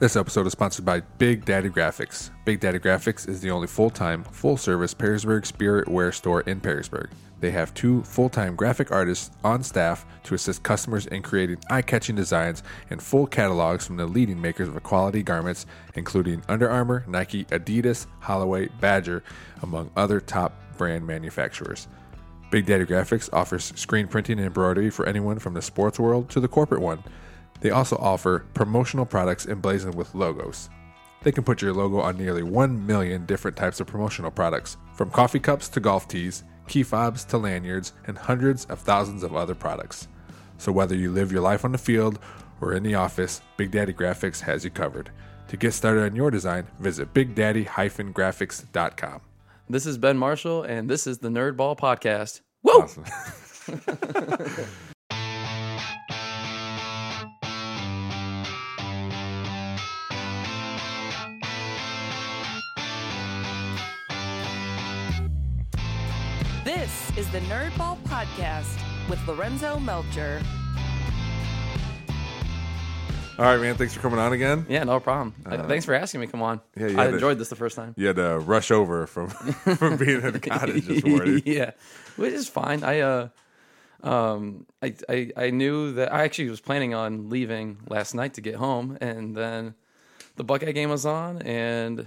This episode is sponsored by Big Daddy Graphics. Big Daddy Graphics is the only full time, full service Perrysburg spirit wear store in Perrysburg. They have two full time graphic artists on staff to assist customers in creating eye catching designs and full catalogs from the leading makers of quality garments, including Under Armour, Nike, Adidas, Holloway, Badger, among other top brand manufacturers. Big Daddy Graphics offers screen printing and embroidery for anyone from the sports world to the corporate one. They also offer promotional products emblazoned with logos. They can put your logo on nearly 1 million different types of promotional products, from coffee cups to golf tees, key fobs to lanyards, and hundreds of thousands of other products. So whether you live your life on the field or in the office, Big Daddy Graphics has you covered. To get started on your design, visit bigdaddy-graphics.com. This is Ben Marshall, and this is the Nerd Ball Podcast. Woo! Awesome. This is the Nerdball Podcast with Lorenzo Melcher. All right, man. Thanks for coming on again. Yeah, no problem. Uh, Thanks for asking me. Come on. yeah, you I had to- enjoyed this the first time. You had to rush over from from being at the cottage this morning. yeah, which is fine. I uh, um, I, I I knew that I actually was planning on leaving last night to get home, and then the Buckeye game was on, and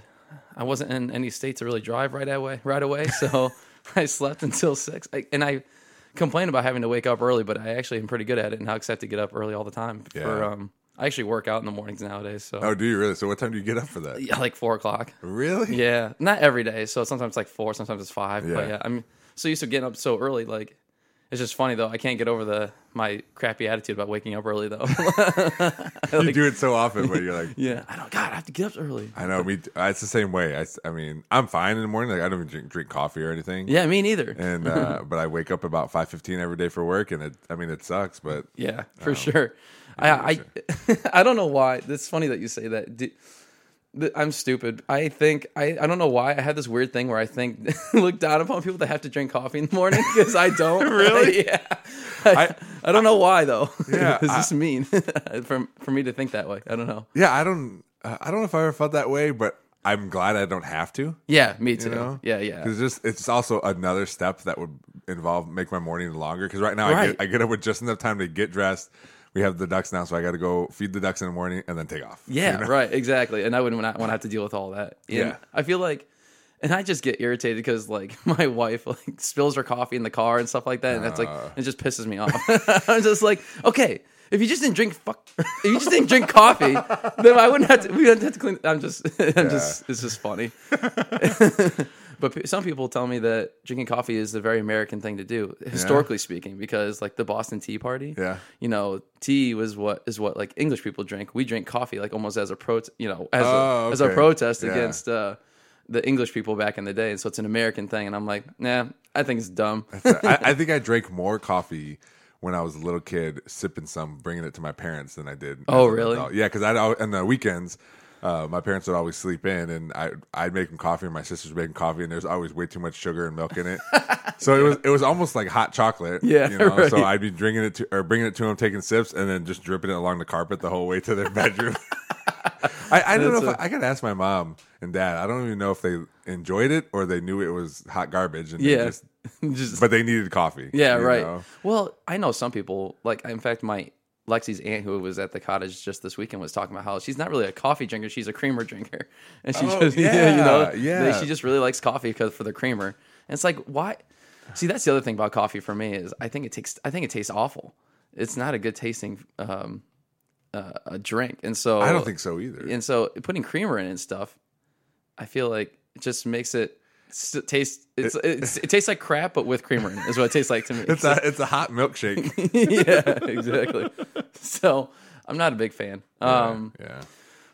I wasn't in any state to really drive right away. Right away, so I slept until six, I, and I complain about having to wake up early, but I actually am pretty good at it, and I have to get up early all the time. For Yeah. um, I actually work out in the mornings nowadays, so Oh, do you really? So, what time do you get up for that? yeah, like four o'clock. Really? Yeah, not every day. So sometimes it's like four, sometimes it's five. But Yeah. yeah, I'm so used to getting up so early. Like it's just funny though. I can't get over the my crappy attitude about waking up early though. you do it so often, but you're like, yeah, I don't. God, I have to get up early. I know. Me, it's the same way. I, I mean, I'm fine in the morning. Like, I don't even drink, drink coffee or anything. Yeah, me neither. And uh, but I wake up about five fifteen every day for work, and it. I mean, it sucks, but yeah, for sure. I I I don't know why. It's funny that you say that. Do, I'm stupid. I think I, I don't know why I had this weird thing where I think look down upon people that have to drink coffee in the morning because I don't. Really? yeah. I, I don't know why though. Yeah, it's I- just mean for for me to think that way. I don't know. yeah, I don't. Uh, I don't know if I ever felt that way, but I'm glad I don't have to. Yeah, me too. You know? Yeah, yeah. Because just it's also another step that would involve make my morning longer. Because right now I get I get up with just enough time to get dressed. We have the ducks now, so I got to go feed the ducks in the morning and then take off. Yeah, You know? right, exactly. And I wouldn't want to have to deal with all that. And Yeah. I feel like, and I just get irritated because like my wife like spills her coffee in the car and stuff like that, and that's like Uh. it just pisses me off. I'm just like, okay, if you just didn't drink fuck, if you just didn't drink coffee, then I wouldn't have to. We wouldn't have to clean. I'm just, I'm just, it's just funny. But some people tell me that drinking coffee is a very American thing to do, historically speaking, because like the Boston Tea Party, Yeah. you know, tea was what is what like English people drink. We drink coffee like almost as a pro, you know, as Oh, a, as a protest Yeah. against uh, the English people back in the day, and so it's an American thing. And I'm like, nah, I think it's dumb. I, I think I drank more coffee when I was a little kid, sipping some, bringing it to my parents than I did. Oh, really? adult. Yeah, because I on the weekends. Uh, my parents would always sleep in, and I I'd make them coffee, and my sisters make them coffee, and there's always way too much sugar and milk in it. so it was it was almost like hot chocolate. Yeah, you know. right. So I'd be drinking it to, or bringing it to them, taking sips, and then just dripping it along the carpet the whole way to their bedroom. I, I don't know if That's I, I gotta ask my mom and dad. I don't even know if they enjoyed it or they knew it was hot garbage, and Yeah. just just but they needed coffee. yeah, right. know? Well, I know some people. Like, in fact, my Lexi's aunt, who was at the cottage just this weekend, was talking about how she's not really a coffee drinker; she's a creamer drinker, and she Oh, just, yeah, you know, yeah. they- she just really likes coffee because for the creamer. And it's like, why? See, that's the other thing about coffee for me is I think it takes, I think it tastes awful. It's not a good tasting um, uh, a drink, and so I don't think so either. and so putting creamer in it and stuff, I feel like it just makes it s- taste. It's, it's it tastes like crap, but with creamer in it. Is what it tastes like to me. It's a it's a hot milkshake. yeah, exactly. So I'm not a big fan. Um, yeah.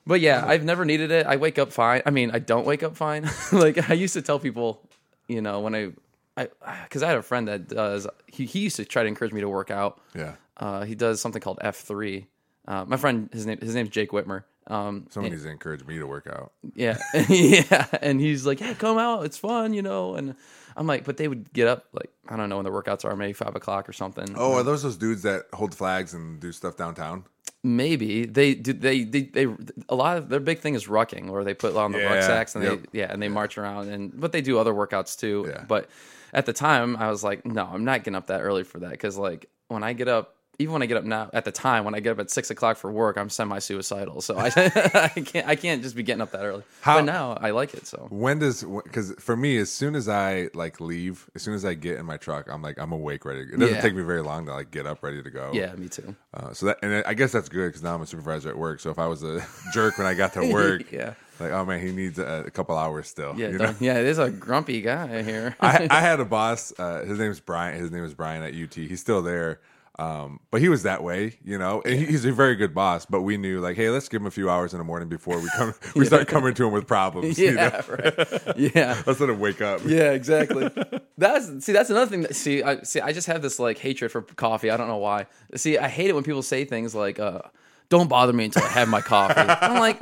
but yeah, I've never needed it. I wake up fine. I mean, I don't wake up fine. like I used to tell people, you know, when I, I, because I had a friend that does. He he used to try to encourage me to work out. Yeah. Uh, he does something called F three. Uh, my friend, his name his name's Jake Whitmer. Um, Someone needs to encourage me to work out. yeah, yeah, and he's like, "Yeah, come out, it's fun," you know. And I'm like, but they would get up like I don't know when the workouts are, maybe five o'clock or something. Oh, are those those dudes that hold flags and do stuff downtown? Maybe they do. They, they they a lot of their big thing is rucking, where they put on the Yeah, rucksacks and yep. they yeah, and they march around and but they do other workouts too. Yeah. But at the time, I was like, no, I'm not getting up that early for that because like when I get up. Even when I get up now, at the time when I get up at six o'clock for work, I'm semi-suicidal. So I, I can't, I can't just be getting up that early. How- but now I like it. So When does because for me, as soon as I like leave, as soon as I get in my truck, I'm like I'm awake, ready. It doesn't Yeah. take me very long to like get up, ready to go. yeah, me too. Uh, so that and I guess that's good because now I'm a supervisor at work. So if I was a jerk when I got to work, Yeah. like oh man, he needs a, a couple hours still. Yeah, you know? yeah, it is a grumpy guy here. I, I had a boss. Uh, his name's Brian. His name is Brian at UT. He's still there. Um, but he was that way, you know. And he- he's a very good boss. But we knew, like, hey, let's give him a few hours in the morning before we come. We start coming to him with problems. you know? yeah, right. Yeah. Let's let him wake up. Yeah, exactly. That's see. That's another thing. That, see, I see. I just have this like hatred for coffee. I don't know why. See, I hate it when people say things like, uh, "Don't bother me until I have my coffee." I'm like,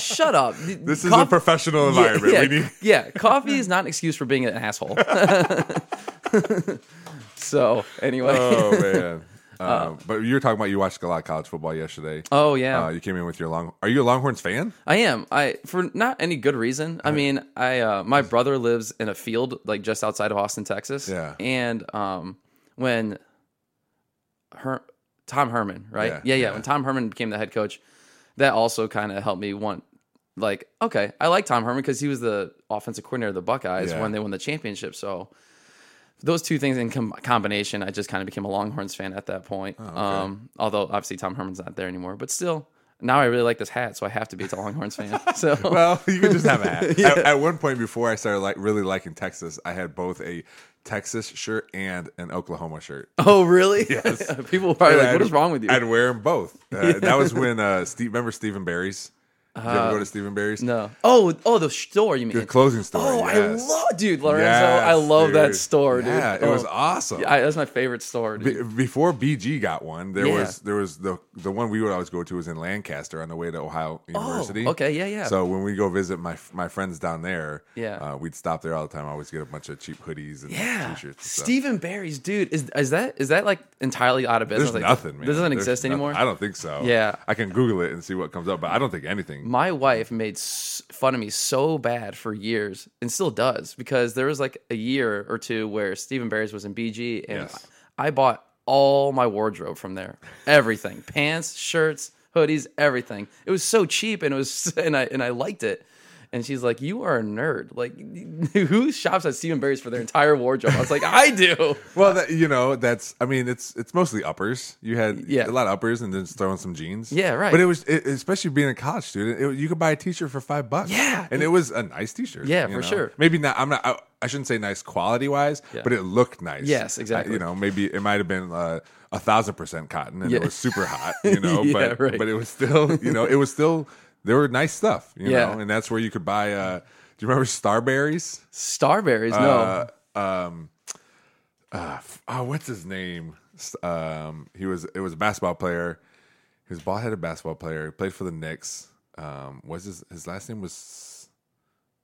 shut up. This is a professional environment. Yeah, We need. yeah, coffee is not an excuse for being an asshole. so anyway, Oh man. Um, but you were talking about you watched a lot of college football yesterday. oh yeah, Uh, you came in with your long. Are you a Longhorns fan? I am. I for not any good reason. I mean, I uh, my brother lives in a field like just outside of Austin, Texas. Yeah. And um, when her Tom Herman, right? Yeah, Yeah, yeah. yeah. When Tom Herman became the head coach, that also kind of helped me want. Like, okay, I like Tom Herman because he was the offensive coordinator of the Buckeyes Yeah. when they won the championship. So those two things in com- combination, I just kind of became a Longhorns fan at that point. Oh, Um, although obviously Tom Herman's not there anymore, but still, now I really like this hat, so I have to be a Longhorns fan. So Well, you could just have a hat. at, at one point before I started like really liking Texas, I had both a Texas shirt and an Oklahoma shirt. Oh, really? Yes. People were like, I'd- "What is wrong with you?" I'd wear them both. Uh, That was when uh, Steve. Remember Steve and Barry's? Did you ever go to Steve and Barry's? no. Oh, oh, the store you mean? The clothing store. oh, yes. I love, dude, Lorenzo. Yes, I love that store, dude. Yeah, it Oh. was awesome. Yeah, that's my favorite store, dude. Be- before BG got one, there Yeah. was there was the the one we would always go to was in Lancaster on the way to Ohio University. Oh, okay, yeah, yeah. So when we go visit my my friends down there, Yeah. uh, we'd stop there all the time. I always get a bunch of cheap hoodies and yeah, t-shirts. And stuff. Steve and Barry's, dude. Is is that is that like entirely out of business? There's Like, nothing, man. This doesn't There's exist nothing. anymore. I don't think so. Yeah. I can Google it and see what comes up, but I don't think anything. My wife made s- fun of me so bad for years and still does because there was like a year or two where Steve and Barry's was in BG and Yes. I bought all my wardrobe from there. Everything. Pants, shirts, hoodies, everything. It was so cheap and it was and I and I liked it. And she's like, "You are a nerd. Like, who shops at Steve and Barry's for their entire wardrobe?" I was like, "I do." Well, that, you know, that's. I mean, it's it's mostly uppers. You had Yeah. a lot of uppers and then just throwing some jeans. Yeah, right. But it was, it, especially being a college student, it, you could buy a T-shirt for five bucks. Yeah. and it was a nice T-shirt. Yeah, for know? sure. Maybe not. I'm not. I, I shouldn't say nice quality wise, Yeah. but it looked nice. Yes, I- exactly. you know, maybe it might have been uh, a thousand percent cotton, and Yeah. it was super hot. You know, Yeah, but right. but it was still, you know, it was still. There were nice stuff, you Yeah. know, and that's where you could buy. Uh, do you remember Starburys? Starburys, no. uh, um, uh, oh, what's his name? Um, he was it was a basketball player. He was a bald headed basketball player. He played for the Knicks. Um, was his his last name was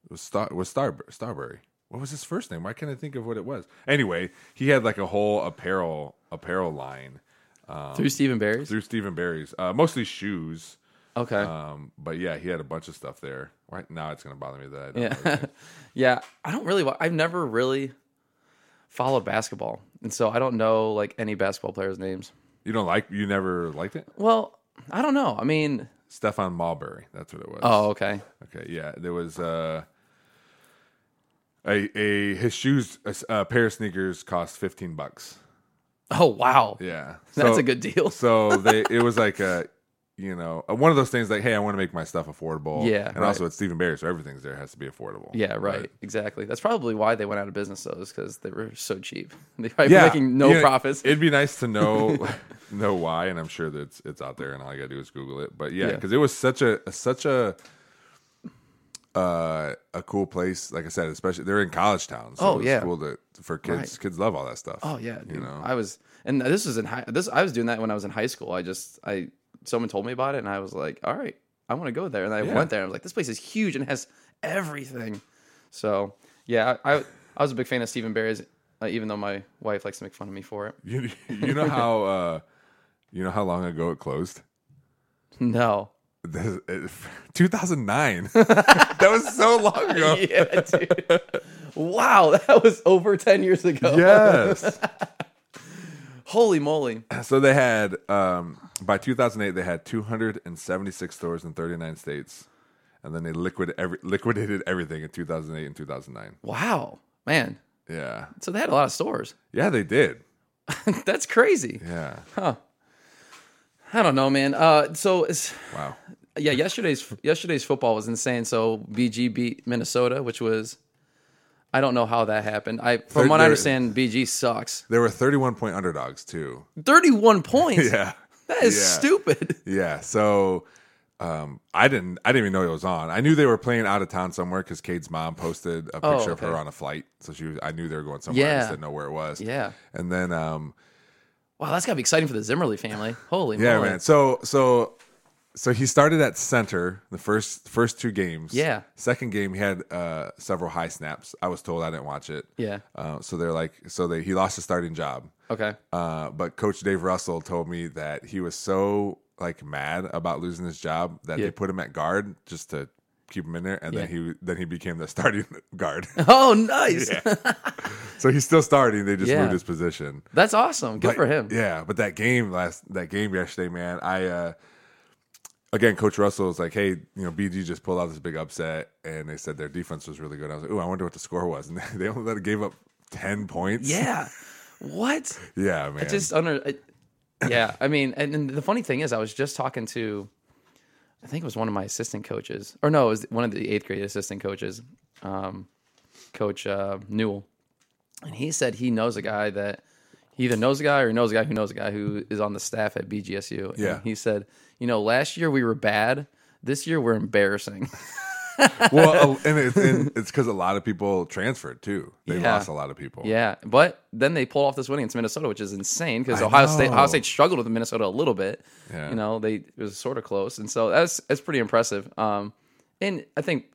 was Star was Star Starberry. What was his first name? Why can't I think of what it was? Anyway, he had like a whole apparel apparel line through Steve and Barry's. through Steve and Barry's, uh, mostly shoes. Okay. Um, but yeah, he had a bunch of stuff there. Right now, it's gonna bother me that I don't Yeah, yeah. I don't really. I've never really followed basketball, and so I don't know like any basketball players' names. you don't like you never liked it. Well, I don't know. I mean, Stephon Marbury. That's what it was. oh, okay. Okay, yeah, there was uh, a a his shoes a pair of sneakers cost fifteen bucks. Oh, wow. Yeah, That's So- a good deal. So they it was like a you know uh, one of those things like hey I want to make my stuff affordable. Yeah, and right. also it's Steve and Barry, so everything's there has to be affordable. Yeah, right. But- Exactly. That's probably why they went out of business, though, is because they were so cheap. They probably Yeah, making no profits. It'd be nice to know know why, and I'm sure that it's, it's out there, and all you gotta do is Google it. But yeah, Yeah. because it was such a such a uh, a cool place. Like I said, especially they're in college town. So Oh, yeah. cool to for kids. Right. Kids love all that stuff. Oh yeah, dude. you know. I was, and this was in high. This I was doing that when I was in high school. I just, I someone told me about it, and I was like, all right, I want to go there, and I Yeah. went there. and I was like, this place is huge and has everything. So yeah, I I, I was a big fan of Steve and Barry's, uh, even though my wife likes to make fun of me for it. You, you know how uh, you know how long ago it closed? No. 2009. that was so long ago. yeah, dude. Wow, that was over ten years ago. Yes. Holy moly. So they had um, by 2008 they had 276 stores in 39 states, and then they liquid every, liquidated everything in 2008 and 2009. Wow, man. Yeah, So they had a lot of stores. yeah, they did. That's crazy. Yeah, Huh. I don't know, man. Uh, so it's wow. yeah, yesterday's yesterday's football was insane. So BG beat Minnesota, which was I don't know how that happened. I from what I understand, BG sucks. There were 31 point underdogs too. Thirty-one points. Yeah, That is Yeah. stupid. yeah. So um, I didn't I didn't even know it was on. I knew they were playing out of town somewhere because Cade's mom posted a Oh, picture of her okay. on a flight, so she was, I knew they were going somewhere. I Yeah. just didn't know where it was. Yeah. and then um, Wow, that's gotta be exciting for the Zimmerly family. Holy Yeah, moly. man. So so so he started at center the first first two games. Yeah. Second game he had uh, several high snaps. I was told I didn't watch it. Yeah. Uh, so they're like so they he lost his starting job. Okay. Uh, but Coach Dave Russell told me that he was so like mad about losing his job that Yeah. they put him at guard just to keep him in there, and then Yeah. he then he became the starting guard. Oh, nice. so he's still starting. They just Yeah. moved his position. That's awesome. Good But, for him. Yeah, but that game last that game yesterday, man, I uh again Coach Russell was like, Hey, you know, BG just pulled out this big upset and they said their defense was really good. I was like, Ooh, I wonder what the score was. And they only let- gave up ten points. Yeah. What? Yeah, man. just under I- yeah i mean and, and the funny thing is i was just talking to i think it was one of my assistant coaches or no it was one of the eighth grade assistant coaches um, coach uh, newell and he said he knows a guy that he either knows a guy or he knows a guy who knows a guy who is on the staff at bgsu And Yeah. he said you know last year we were bad this year we're embarrassing well, uh, and it's and it's because a lot of people transferred too. They Yeah. lost a lot of people. yeah but then they pulled off this win against minnesota which is insane because I ohio state know. ohio state struggled with minnesota a little bit Yeah. you know they it was sort of close and so that's that's pretty impressive um and i think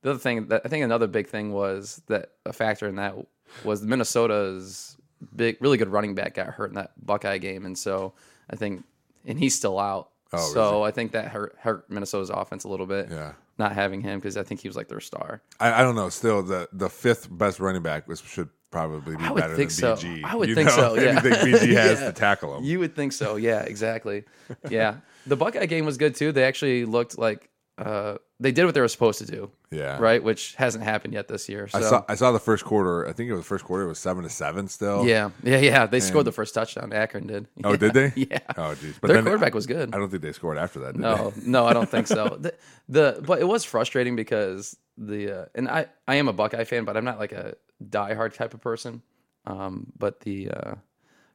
the other thing that i think another big thing was that a factor in that was minnesota's big really good running back got hurt in that buckeye game and so i think and he's still out Oh, so i think that hurt hurt minnesota's offense a little bit Yeah. not having him because i think he was like their star I, I don't know. Still, the the fifth best running back was should probably be better think than so. BG. I would you think know? so, yeah. Anything BG has Yeah. to tackle him. You would think so. Yeah, exactly. Yeah. The Buckeye game was good too. They actually looked like uh, they did what they were supposed to do. Yeah. Right, which hasn't happened yet this year. So I saw I saw the first quarter. I think it was the first quarter. It was seven to seven still. yeah, yeah, yeah. They scored the first touchdown. Akron did. Oh, did they? Yeah. Oh, geez. But Their quarterback was good. I don't think they scored after that. Did No, no, I don't think so. The, the but it was frustrating because the uh, and I I am a Buckeye fan, but I'm not like a diehard type of person. Um, but the uh,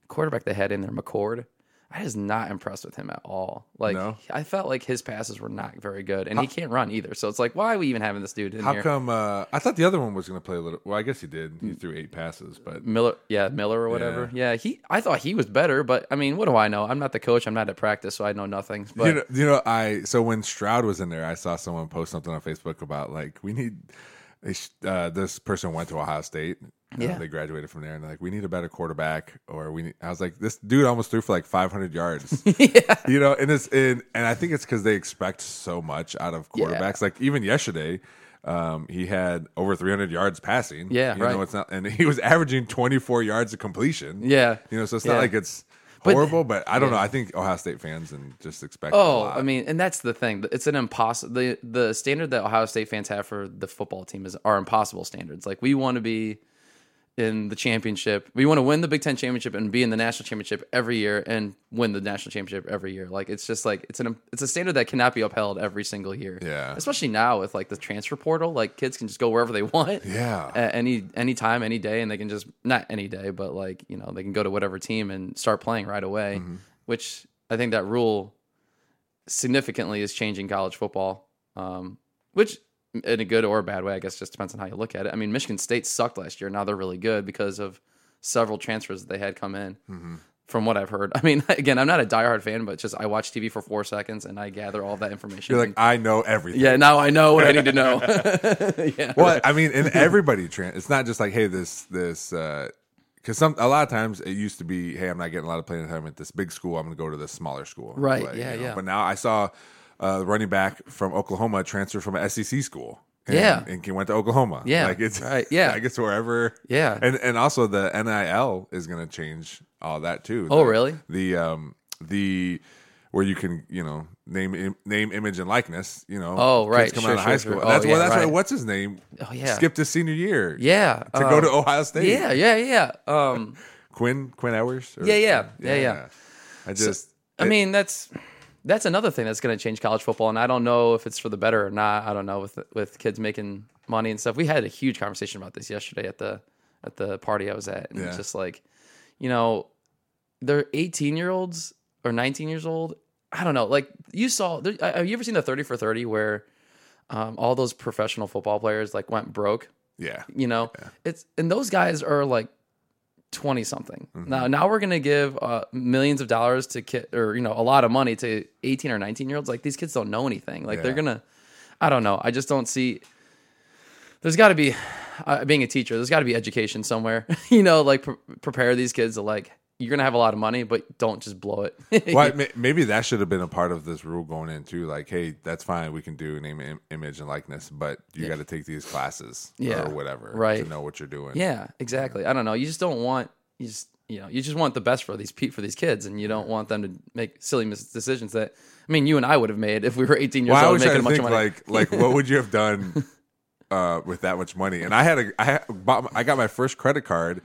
quarterback they had in there, McCord, I was not impressed with him at all. Like No? I felt like his passes were not very good, and he can't run either. So it's like, why are we even having this dude in How here? come? Uh, I thought the other one was going to play a little. Well, I guess he did. He threw eight passes, but Miller, yeah, Miller or whatever. Yeah. he. I thought he was better, but I mean, what do I know? I'm not the coach. I'm not at practice, so I know nothing. But you know, you know, I so when Stroud was in there, I saw someone post something on Facebook about like we need. They sh- Uh, this person went to Ohio State. Uh, Yeah. they graduated from there, and they're like, we need a better quarterback, or we. Need, I was like, this dude almost threw for like 500 yards. yeah, you know, and it's and, and I think it's because they expect so much out of Yeah. quarterbacks. Like even yesterday, um, he had over 300 yards passing. Yeah, you right. know, it's not, and he was averaging 24 yards of completion. yeah. you know, so it's Yeah. not like it's horrible, but, I don't know. I think Ohio State fans and just expect. Oh. I mean, and that's the thing. It's an impossible. The the standard that Ohio State fans have for the football team is are impossible standards. Like we want to be in the championship. We want to win the Big Ten championship and be in the national championship every year and win the national championship every year. Like it's just like it's an it's a standard that cannot be upheld every single year. Yeah. especially now with like the transfer portal. Like kids can just go wherever they want. Yeah. any any time, any day, and they can just not any day, but like you know they can go to whatever team and start playing right away. Mm-hmm. Which I think that rule significantly is changing college football, um, which in a good or a bad way, I guess, just depends on how you look at it. I mean, Michigan State sucked last year. Now they're really good because of several transfers that they had come in. Mm-hmm. from what I've heard. I mean, again, I'm not a diehard fan, but just I watch TV for four seconds and I gather all that information. You're like, I know everything. yeah, now I know what I need to know. yeah. Well, I mean, and everybody trans. It's not just like, hey, this this because some a lot of times it used to be, hey, I'm not getting a lot of playing time at this big school. I'm going to go to this smaller school. Right, play, yeah, you know? yeah. But now I saw uh, running back from Oklahoma transfer from an SEC school. And, Yeah. and he went to Oklahoma. Yeah, like it's right, yeah. I guess wherever. Yeah. and and also the NIL is going to change all that too. Oh, The- really? The um the where you can you know name im- name image and likeness. You know. Oh, right. Coming Sure, out of sure, high sure. school. Oh, that's yeah, well. That's why what's his name? Oh, yeah. Skipped his senior year. yeah. To uh, go to Ohio State. Yeah, yeah, yeah. Um, Quinn Quinn Ewers. or- Yeah, yeah. Yeah, yeah. I just. I mean, that's that's another thing that's going to change college football, and I don't know if it's for the better or not. I don't know with with kids making money and stuff. We had a huge conversation about this yesterday at the at the party I was at, and it's just like, you know, they're 18 year olds or 19 years old. I don't know. Like you saw, there, have you ever seen the 30 for 30 where um, all those professional football players like went broke? yeah. you know it's and those guys are like 20 something now now we're gonna give uh, millions of dollars to kid or you know a lot of money to 18 or 19 year olds. Like these kids don't know anything. Like they're gonna i don't know. I just don't see there's got to be uh, being a teacher there's got to be education somewhere. You know like pre- prepare these kids to like you're gonna have a lot of money but don't just blow it Well, maybe that should have been a part of this rule going in too. Like, hey, that's fine. We can do name, Im- image, and likeness, but you got to take these classes Yeah. or whatever Right. to know what you're doing. Yeah, exactly. I don't know. You just don't want you just you know you just want the best for these pe- for these kids, and you don't want them to make silly mis- decisions that I mean you and I would have made if we were 18 years Well, I old making a bunch of money. like, like what would you have done uh, with that much money? And I had a, I had, bought, I got my first credit card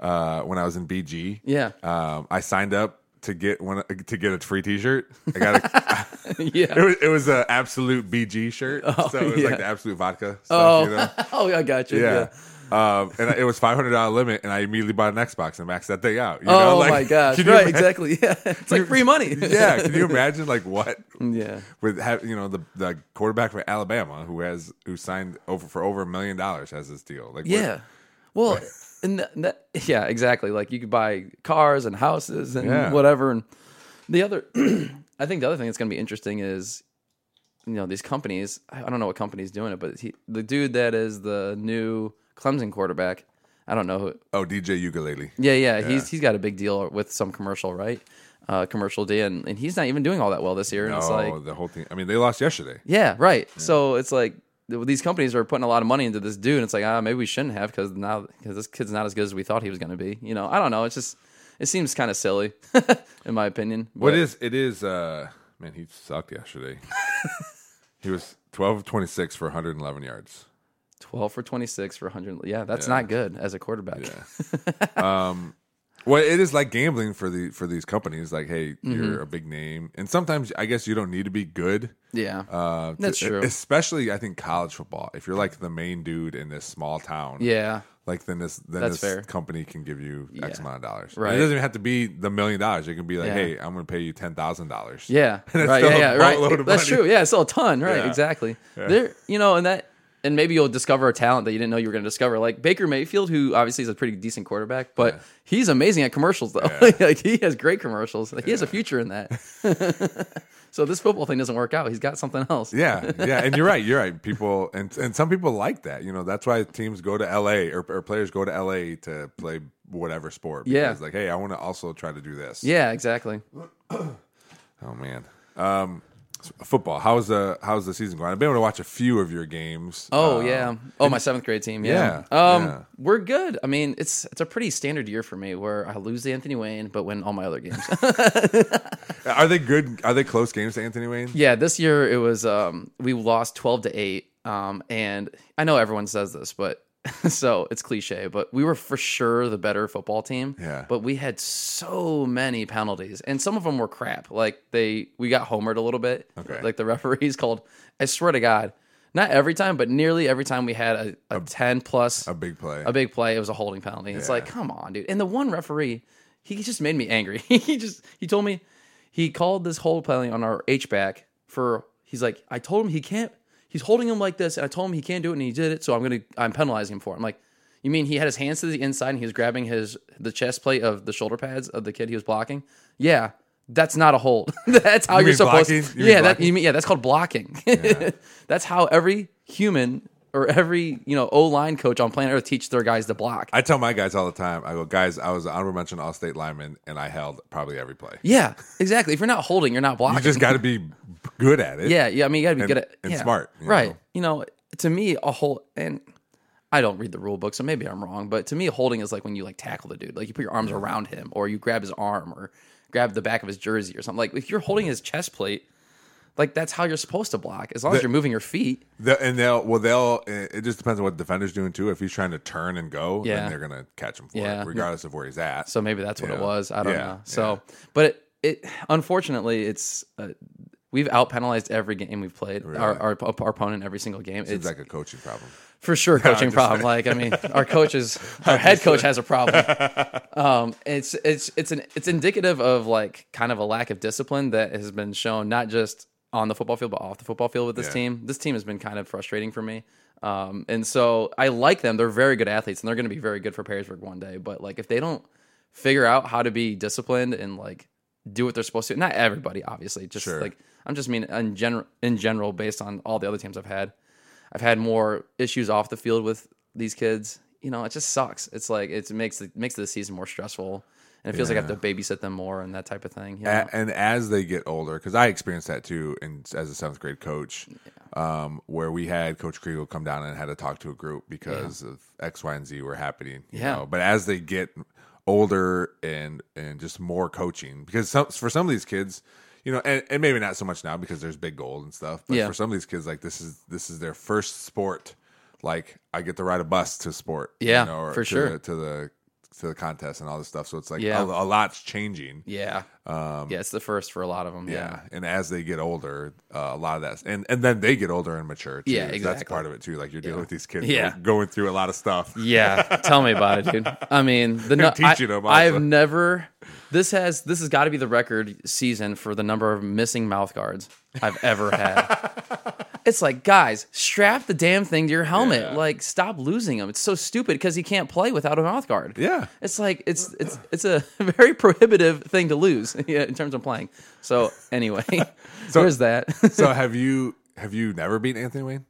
uh, when I was in BG. yeah, Um, I signed up to get one to get a free T-shirt. I got a, it yeah. was it was an absolute BG shirt, so it was yeah. like the absolute vodka stuff. Oh, you know? oh, I got you. Yeah. Yeah. Um, and it was five hundred dollar limit, and I immediately bought an Xbox and maxed that thing out. You Oh know? like, my gosh! Right, ima- exactly. Yeah, it's like free money. Yeah, can you imagine like what yeah. with have you know the the quarterback for Alabama who has who signed over for over a million dollars has this deal? Like, what- Yeah. Well, and that, that, yeah, exactly. Like you could buy cars and houses and Yeah. whatever. And the other, I think the other thing that's going to be interesting is, you know, these companies. I I don't know what company's doing it, but he, the dude that is the new Clemson quarterback. I don't know who. oh DJ Uiagalelei. Yeah, yeah, he's he's got a big deal with some commercial, right? Uh, commercial deal, and, and he's not even doing all that well this year. And No, it's like, the whole thing. I mean, they lost yesterday. yeah, right. So it's like these companies are putting a lot of money into this dude, and it's like, ah, maybe we shouldn't have because now because this kid's not as good as we thought he was going to be. You know, I don't know. It's just it seems kind of silly, in my opinion. What is it is? uh man, he sucked yesterday. he was 12 of 26 for 111 yards. twelve for twenty six for 100? Yeah, that's not good as a quarterback. Well, it is like gambling for the for these companies. Like, hey, Mm-hmm. you're a big name, and sometimes I guess you don't need to be good. Yeah, Uh, to- That's true. Especially, I think college football. If you're like the main dude in this small town, yeah, like then this then That's this fair. company can give you X Yeah. amount of dollars. Right. It doesn't even have to be the million dollars. It can be like, Yeah. hey, I'm going to pay you ten thousand dollars. yeah, And right, yeah, yeah, right. That's money. true. Yeah, it's still a ton, right? Exactly. There, you know, and that. And maybe you'll discover a talent that you didn't know you were going to discover, like Baker Mayfield, who obviously is a pretty decent quarterback, but Yeah. he's amazing at commercials, though. Yeah. like he has great commercials. Like he has a future in that. so this football thing doesn't work out. He's got something else. Yeah, yeah, and you're right. You're right. People and and some people like that. You know, that's why teams go to LA or, or players go to LA to play whatever sport. Yeah. like, hey, I want to also try to do this. Yeah, exactly. Oh man. Um, football. How's the how's the season going? I've been able to watch a few of your games. Oh Um, yeah. Oh, my seventh grade team. Yeah. Yeah, Um, yeah. we're good. I mean, it's it's a pretty standard year for me where I lose to Anthony Wayne, but win all my other games. Are they good? Are they close games to Anthony Wayne? yeah, this year it was um we lost twelve to eight. Um, and I know everyone says this, but so it's cliche, but we were for sure the better football team. Yeah. But we had so many penalties, and some of them were crap. Like they, we got homered a little bit. Okay. Like the referees called. I swear to God, not every time, but nearly every time we had a, a, ten plus A big play. a big play, it was a holding penalty. It's like, come on, dude. And the one referee, he just made me angry. he just he told me he called this hold penalty on our H back for. He's like, I told him he can't. He's holding him like this, and I told him he can't do it, and he did it. So I'm gonna I'm penalizing him for it. I'm like, You mean he had his hands to the inside and he was grabbing his the chest plate of the shoulder pads of the kid he was blocking? Yeah, that's not a hold. that's how You are supposed. blocking? to You Yeah, that you mean yeah, that's called blocking. that's how every human or every you know O line coach on planet Earth teach their guys to block. I tell my guys all the time. I go, guys, I was an honorable mention all state lineman, and I held probably every play. yeah, exactly. If you're not holding, you're not blocking. You just got to be good at it. Yeah, yeah. I mean, you got to be And- good at and yeah. smart, you right? know? You know, to me, a whole and I don't read the rule book, so maybe I'm wrong. But to me, holding is like when you like tackle the dude, like you put your arms around him, or you grab his arm, or grab the back of his jersey, or something. Like if you're holding his chest plate, like that's how you're supposed to block, as long as you're moving your feet. The- and they'll well they'll it just depends on what the defender's doing too. If he's trying to turn and go, Yeah. then they're gonna catch him for Yeah. it, regardless of where he's at. So maybe that's what it was. I don't Yeah, know. So, but it, it unfortunately, it's uh, we've out penalized every game we've played. Our, our our opponent every single game. Seems It's like a coaching problem. for sure coaching problem. Like I mean, our coaches, our head coach has a problem. Um, it's it's it's an it's indicative of like kind of a lack of discipline that has been shown not just on the football field but off the football field with this Yeah. team. This team has been kind of frustrating for me. Um, and so I like them. They're very good athletes and they're going to be very good for Perrysburg one day. But like if they don't figure out how to be disciplined and like do what they're supposed to, not everybody obviously, just Sure. like I'm just mean in general in general based on all the other teams I've had. I've had more issues off the field with these kids. You know, it just sucks. It's like it makes the makes the season more stressful, and it feels like I have to babysit them more and that type of thing. You know? A- and as they get older, because I experienced that too, in, as a seventh grade coach, um, where we had Coach Kriegel come down and had to talk to a group because of X, Y, and Z were happening. You Yeah. know? but as they get older and and just more coaching, because some, for some of these kids, you know, and, and maybe not so much now because there's big gold and stuff. But Yeah. for some of these kids, like this is this is their first sport. Like I get to ride a bus to sport, Yeah, you know, or for to sure. the, to the to the contest and all this stuff. So it's like Yeah. a, a lot's changing. yeah, yeah, it's the first for a lot of them. Yeah. Yeah, and as they get older, uh, a lot of that, and and then they get older and mature. Too. Yeah, That's part of it too. Like you're dealing with these kids, Yeah. going through a lot of stuff. Yeah, tell me about it, dude. I mean, the no, I, teaching 'em also. I've never. This has this has got to be the record season for the number of missing mouth guards I've ever had. it's like, guys, strap the damn thing to your helmet. Yeah. Like, stop losing them. It's so stupid because he can't play without a mouth guard. Yeah. It's like it's it's it's a very prohibitive thing to lose in terms of playing. So anyway, So- there's that. So have you have you never beat Anthony Wayne?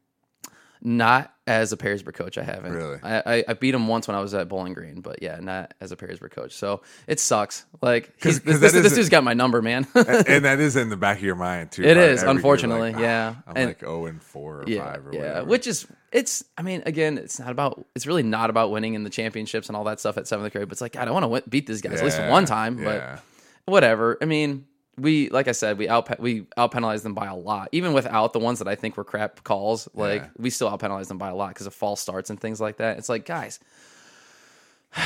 Not as a Perrysburg coach, I haven't. Really? I, I, I beat him once when I was at Bowling Green, but yeah, not as a Perrysburg coach. So it sucks. Like he's, 'cause this, this dude's got my number, man. and that is in the back of your mind too. It right? is, Every unfortunately, like, yeah. I'm And- like zero and four or yeah, five or whatever. yeah. whatever. Which is it's. I mean, again, it's not about. It's really not about winning in the championships and all that stuff at seventh grade. But it's like God, I want to beat these guys at least one time. yeah. But whatever. I mean, we like I said, we out we out penalized them by a lot, even without the ones that I think were crap calls. Like Yeah. we still out penalized them by a lot because of false starts and things like that. It's like guys.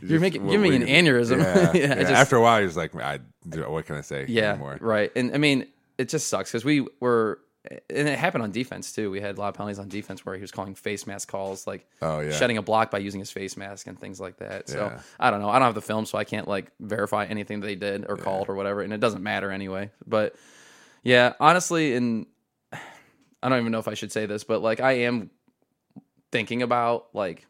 You're making What giving me an aneurysm. Yeah, Yeah, yeah. just- After a while, he's like, I what can I say yeah, anymore? right. And I mean, it just sucks because we were, and it happened on defense too. We had a lot of penalties on defense where he was calling face mask calls, like Oh, yeah. shedding a block by using his face mask and things like that. So Yeah. I don't know. I don't have the film, so I can't like verify anything they did or called or whatever, and it doesn't matter anyway. But yeah, honestly, and I don't even know if I should say this, but like I am thinking about like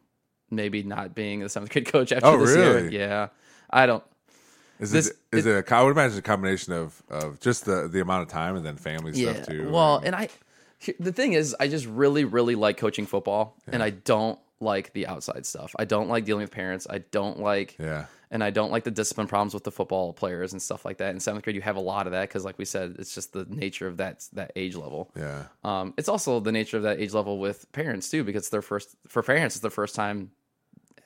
maybe not being the seventh grade coach after Oh, this year. Yeah, I don't. Is This- it is it, a, co- I would imagine a combination of of just the the amount of time and then family stuff too. Well, and- and I, the thing is, I just really, really like coaching football, and I don't like the outside stuff. I don't like dealing with parents. I don't like, yeah, and I don't like the discipline problems with the football players and stuff like that. In seventh grade, you have a lot of that because, like we said, it's just the nature of that that age level. yeah, Um, it's also the nature of that age level with parents too, because their first for parents, it's their first time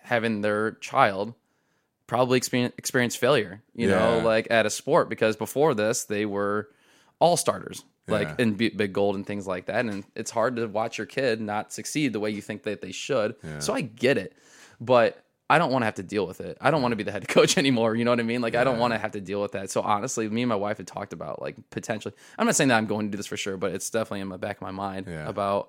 having their child probably experience experience failure. You know, like at a sport, because before this they were all starters, like Yeah. in big gold and things like that, and it's hard to watch your kid not succeed the way you think that they should. So I get it, but. I don't want to have to deal with it. I don't want to be the head coach anymore. You know what I mean? Like, I don't want to have to deal with that. So, honestly, me and my wife had talked about like potentially. I'm not saying that I'm going to do this for sure, but it's definitely in my back of my mind Yeah. about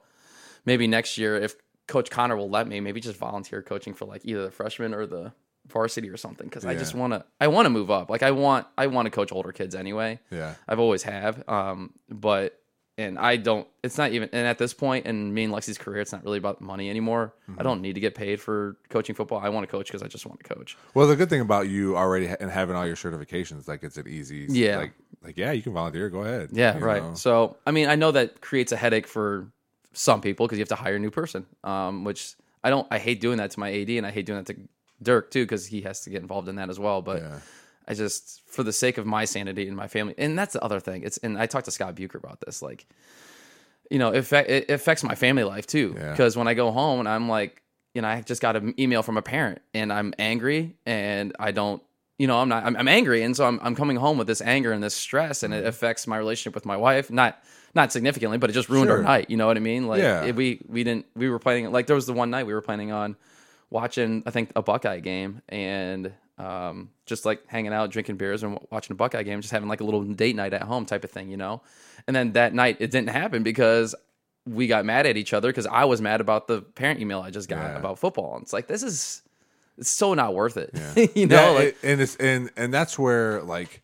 maybe next year if Coach Connor will let me, maybe just volunteer coaching for like either the freshman or the varsity or something. Because I just want to, I want to move up. Like I want, I want to coach older kids anyway. yeah. I've always have. Um, but and I don't. It's not even. And at this point in me and Lexi's career, it's not really about money anymore. Mm-hmm. I don't need to get paid for coaching football. I want to coach because I just want to coach. Well, the good thing about you already ha- and having all your certifications, like it's an easy, Yeah. like like yeah, you can volunteer. Go ahead. Yeah, you right. know? So, I mean, I know that creates a headache for some people because you have to hire a new person. Um, which I don't. I hate doing that to my AD, and I hate doing that to Dirk too because he has to get involved in that as well. But Yeah. I just, for the sake of my sanity and my family, and that's the other thing. It's and I talked to Scott Bucher about this. Like, you know, it, it affects my family life too. Yeah. Because when I go home and I'm like, you know, I just got an email from a parent and I'm angry and I don't, you know, I'm not, I'm, I'm angry. And so I'm, I'm coming home with this anger and this stress and Mm-hmm. it affects my relationship with my wife. Not, not significantly, but it just ruined our night. You know what I mean? Like Yeah. we, we didn't, we were planning, like there was the one night we were planning on watching, I think a Buckeye game and, um, just like hanging out, drinking beers and watching a Buckeye game, just having like a little date night at home type of thing, you know? And then that night it didn't happen because we got mad at each other because I was mad about the parent email I just got Yeah. about football. And it's like, this is, it's so not worth it. Yeah. you know? Yeah, like, it- and it's and and that's where like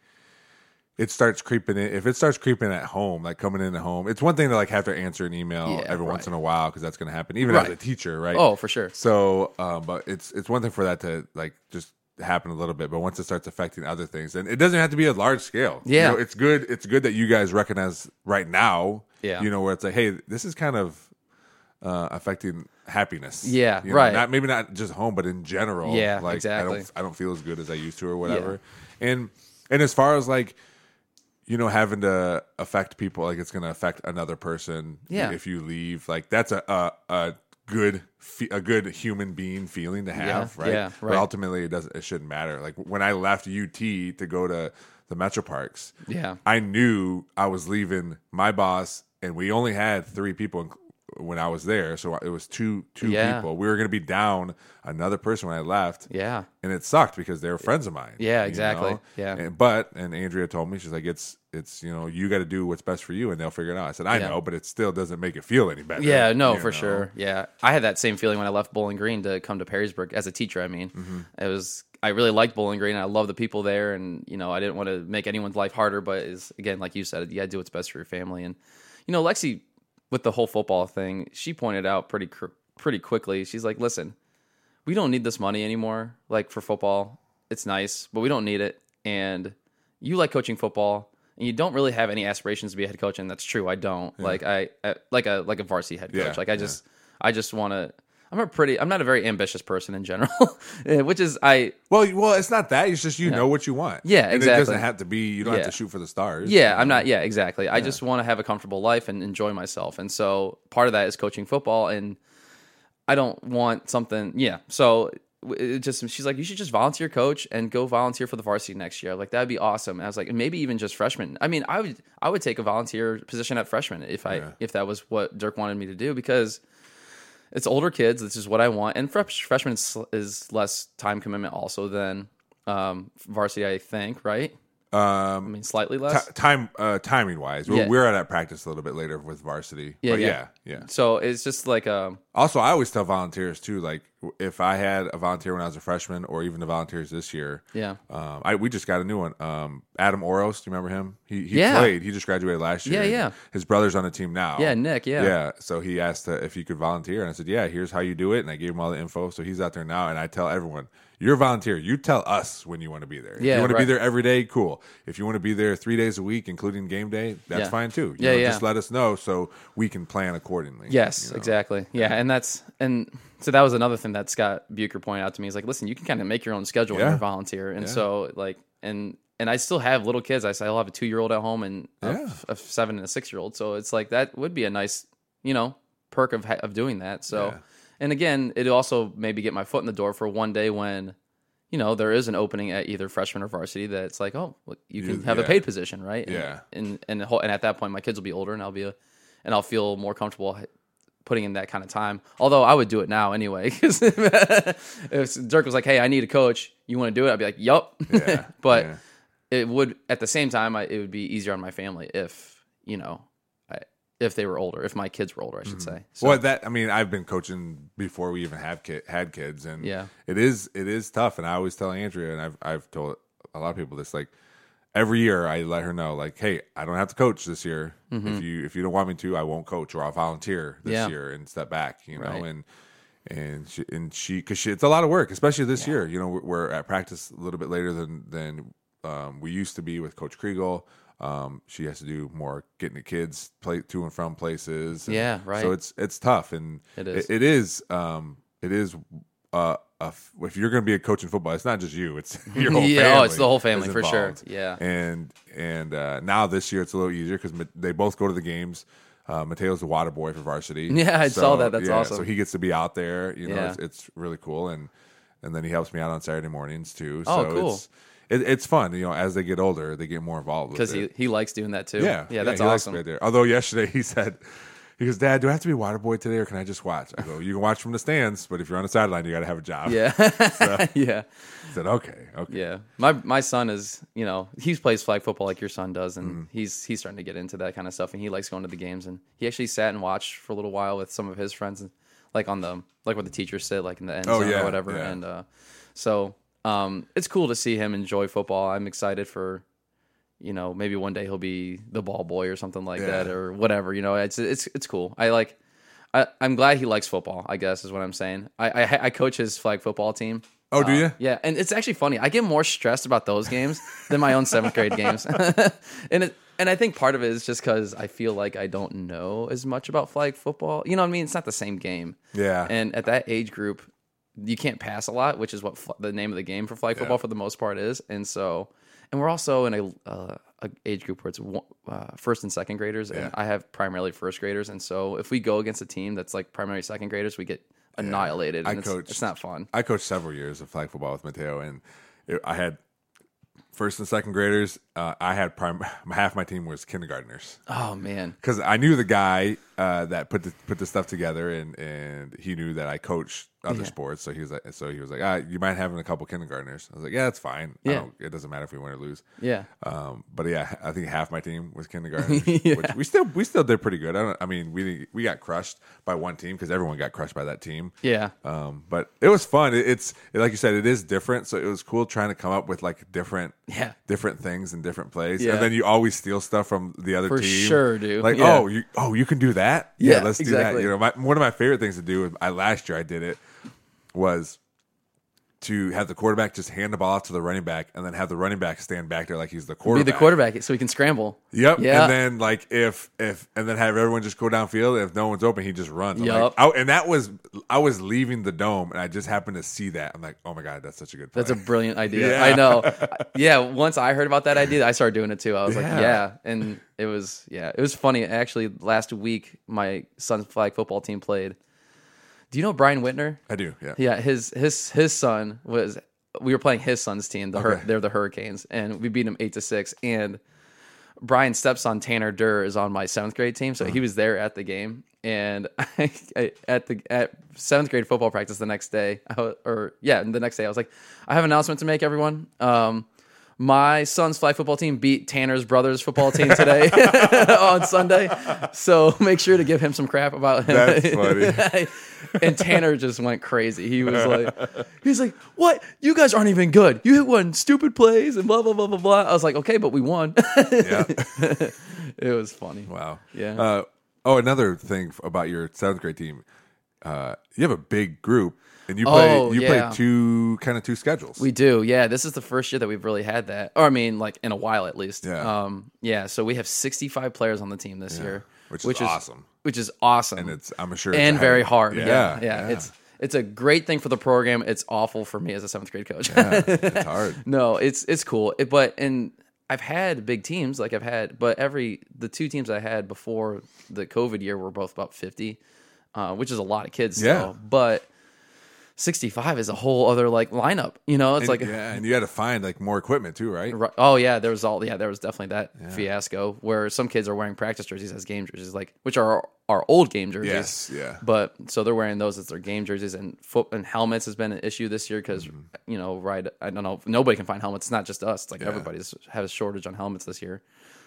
it starts creeping in. If it starts creeping at home, like coming in at home, it's one thing to like have to answer an email Yeah, every once in a while because that's going to happen, even as a teacher, right? oh, for sure. So, um, but it's it's one thing for that to like just happen a little bit, but once it starts affecting other things, and it doesn't have to be a large scale. You Yeah. know, it's good. It's good that you guys recognize right now. Yeah. you know where it's like, hey, this is kind of uh, affecting happiness. Yeah, You know, right. Not maybe not just home, but in general. Yeah, like, I exactly. don't I don't feel as good as I used to or whatever. And and as far as like you know having to affect people like it's going to affect another person Yeah. if you leave like that's a a, a good a good human being feeling to have Yeah, right yeah, but ultimately it doesn't it shouldn't matter like when i left ut to go to the metro parks Yeah. i knew i was leaving my boss and we only had three people when i was there so it was two two Yeah. people we were going to be down another person when i left Yeah. and it sucked because they were friends of mine. Yeah, exactly. know? Yeah. And, but and Andrea told me she's like it's it's you know you got to do what's best for you and they'll figure it out. I said I Yeah. know, but it still doesn't make it feel any better. Yeah, no, for know? sure. Yeah, I had that same feeling when I left Bowling Green to come to Perrysburg as a teacher. I mean, Mm-hmm. it was I really liked Bowling Green. I love the people there, and you know, I didn't want to make anyone's life harder. But is again, like you said, you got to do what's best for your family. And you know, Lexi, with the whole football thing, she pointed out pretty cr- pretty quickly. She's like, "Listen, we don't need this money anymore. Like for football, it's nice, but we don't need it. And you like coaching football, and you don't really have any aspirations to be a head coach, and that's true. I don't like I, I like a like a varsity head coach. Yeah, like I just I just want to. I'm a pretty. I'm not a very ambitious person in general, eh, which is I. Well, well, it's not that. It's just you know what you want. Yeah, And It exactly. doesn't have to be. You don't have to shoot for the stars. Yeah, I'm not. Yeah, exactly. I just want to have a comfortable life and enjoy myself, and so part of that is coaching football, and I don't want something. Yeah, so it just she's like, you should just volunteer coach and go volunteer for the varsity next year. Like that'd be awesome. And I was like, maybe even just freshman. I mean, I would I would take a volunteer position at freshman if I Yeah. if that was what Dirk wanted me to do because it's older kids. This is what I want, and fresh, freshman is, less time commitment also than um, varsity. I think right. I Um, mean, slightly less. time uh, timing wise, we're, Yeah. we're at that practice a little bit later with varsity. Yeah, But yeah. yeah, yeah. So it's just like um Also, I always tell volunteers too. Like, if I had a volunteer when I was a freshman, or even the volunteers this year, yeah Um, I we just got a new one. Um, Adam Oros, do you remember him? He he Yeah. played. He just graduated last year. Yeah, yeah. His brother's on the team now. yeah Nick yeah Yeah. So he asked uh, if he could volunteer, and I said, "Yeah, here's how you do it." And I gave him all the info. So he's out there now, and I tell everyone, "You're a volunteer. You tell us when you want to be there. if Yeah, you want to be there every day, cool. If you want to be there three days a week, including game day, that's Yeah. fine too. You Yeah, know, yeah. Just let us know so we can plan accordingly. Yes, you know? exactly. Yeah, and that's and so that was another thing that Scott Bucher pointed out to me. He's like, listen, you can kind of make your own schedule when you're a volunteer, and so like and and I still have little kids. I still have a two year old at home and a, Yeah. a seven and a six year old. So it's like that would be a nice you know perk of of doing that. So Yeah. And again, it also maybe get my foot in the door for one day when. You know, there is an opening at either freshman or varsity that it's like, oh, look, you can You- have a yeah. paid position, right? And- Yeah. And and and, and at that point, my kids will be older, and I'll be a, and I'll feel more comfortable putting in that kind of time. Although I would do it now anyway, because if Dirk was like, "Hey, I need a coach. You want to do it?" I'd be like, "Yup." Yeah, but yeah. it would at the same time, I, it would be easier on my family if you know, if they were older, if my kids were older, I should say. So, well, that I mean, I've been coaching before we even have kid, had kids, and Yeah. it is it is tough. And I always tell Andrea, and I've I've told a lot of people this, like every year I let her know like, hey, I don't have to coach this year. If you if you don't want me to, I won't coach or I'll volunteer this Mm-hmm. Yeah. year and step back. You know, Right. and and she and she because she, it's a lot of work, especially this year. You know, we're, we're at practice a little bit later than than um, we used to be with Coach Kriegel. Um, she has to do more getting the kids play to and from places. and Yeah, right. So it's it's tough, and It is. It, it is. Um, it is. Uh, f- if you're going to be a coach in football, it's not just you; it's your whole Yeah, family. oh, it's the whole family, for sure. Yeah. and and uh, now this year it's a little easier because they both go to the games. Uh, Mateo's the water boy for varsity. Yeah, I saw that. That's awesome. So he gets to be out there. You know, Yeah. it's, it's really cool, and and then he helps me out on Saturday mornings too. Oh, so cool. It's, it, it's fun. You know, as they get older, they get more involved because it. he, he likes doing that too. Yeah, yeah, that's awesome. be there. Although yesterday he said, he goes, "Dad, do I have to be water boy today, or can I just watch?" I go, "You can watch from the stands, but if you're on the sideline, you got to have a job." Yeah, yeah, I said, "Okay, okay." yeah. My my son is you know he plays flag football like your son does, and Mm-hmm. he's he's starting to get into that kind of stuff, and he likes going to the games, and he actually sat and watched for a little while with some of his friends, like on the like where the teachers sit, like in the end Oh, zone yeah, or whatever, yeah. and uh, so um, it's cool to see him enjoy football. I'm excited for. You know, maybe one day he'll be the ball boy or something like Yeah. that, or whatever. You know, it's it's it's cool. I like I, I'm glad he likes football. I guess is what I'm saying. I I, I coach his flag football team. Oh, do Uh, you? Yeah, and it's actually funny. I get more stressed about those games than my own seventh grade games, and it, and I think part of it is just because I feel like I don't know as much about flag football. You know what I mean? It's not the same game. Yeah. And at that age group, you can't pass a lot, which is what fl- the name of the game for flag football for the most part is. And so, and we're also in a, uh, a age group where it's one, uh, first and second graders, and Yeah. I have primarily first graders. And so, if we go against a team that's like primary second graders, we get annihilated. I it's, coached- it's not fun. I coached several years of flag football with Mateo, and it, I had first and second graders. Uh, I had prim- half my team was kindergartners. Oh man. because I knew the guy uh, that put the put the stuff together, and and he knew that I coached other Yeah. sports. So he was like, so he was like, ah, you might have a couple kindergartners. I was like, yeah, that's fine. I Yeah. don't- it doesn't matter if we win or lose. Yeah. Um, but yeah, I think half my team was kindergartners, Yeah. which we still we still did pretty good. I, don't, I mean, we we got crushed by one team because everyone got crushed by that team. Yeah. Um, but it was fun. It, it's like you said, it is different. So it was cool trying to come up with like different, Yeah. different things and different plays. Yeah. And then you always steal stuff from the other For team. sure, dude. Like, Yeah. oh, you, oh, you can do that. Yeah, let's do exactly. that. You know, my, one of my favorite things to do. I last year I did it was to have the quarterback just hand the ball off to the running back, and then have the running back stand back there like he's the quarterback. Be the quarterback so he can scramble. Yep. Yeah. And then like if if and then have everyone just go downfield. If no one's open, he just runs. I'm like- I- and that was I was leaving the dome, and I just happened to see that. I'm like, oh my god, that's such a good. Play. That's a brilliant idea. Yeah. I know. Yeah, once I heard about that idea, I started doing it too. I was like, Yeah. yeah, and it was yeah, it was funny. Actually, last week my son's flag football team played. Do you know Brian Whitner? I do. Yeah. Yeah, his his his son was. We were playing his son's team. The Hur- Okay. they're the Hurricanes, and we beat them eight to six. And Brian's stepson Tanner Durr is on my seventh grade team, so Uh-huh. he was there at the game. And I, I, at the at seventh grade football practice the next day, I wa- or yeah, the next day, I was like, I have an announcement to make, everyone. Um, my son's flag football team beat Tanner's brother's football team today on Sunday, so make sure to give him some crap about him. That's funny. and Tanner just went crazy. He was like, he was like, "What? You guys aren't even good. You hit one stupid plays and blah blah blah blah blah." I was like, "Okay, but we won." yeah. it was funny. Wow. Yeah. Uh, oh, another thing about your seventh grade team, uh, you have a big group, and you play Oh, you yeah. play two kind of two schedules. We do, yeah. This is the first year that we've really had that, or I mean, like in a while at least. Yeah. Um, yeah. So we have 65 players on the team this year, which is awesome. Which is awesome, and it's I'm sure it's and very hard. Yeah, Yeah, yeah, It's it's a great thing for the program. It's awful for me as a seventh grade coach. yeah, it's hard. no, it's it's cool. It, but and I've had big teams like I've had, but every the two teams I had before the COVID year were both about fifty, uh, which is a lot of kids. Yeah. Still. but sixty five is a whole other like lineup. You know, it's And- like yeah, and you had to find like more equipment too, right? Right. Oh yeah, there was all yeah, there was definitely that fiasco where some kids are wearing practice jerseys as game jerseys, like which are our old game jerseys. Yes, yeah. But so they're wearing those as their game jerseys, and foot and helmets has been an issue this year because Mm-hmm. you know, right? I don't know, nobody can find helmets. It's not just us; it's like everybody's has a shortage on helmets this year.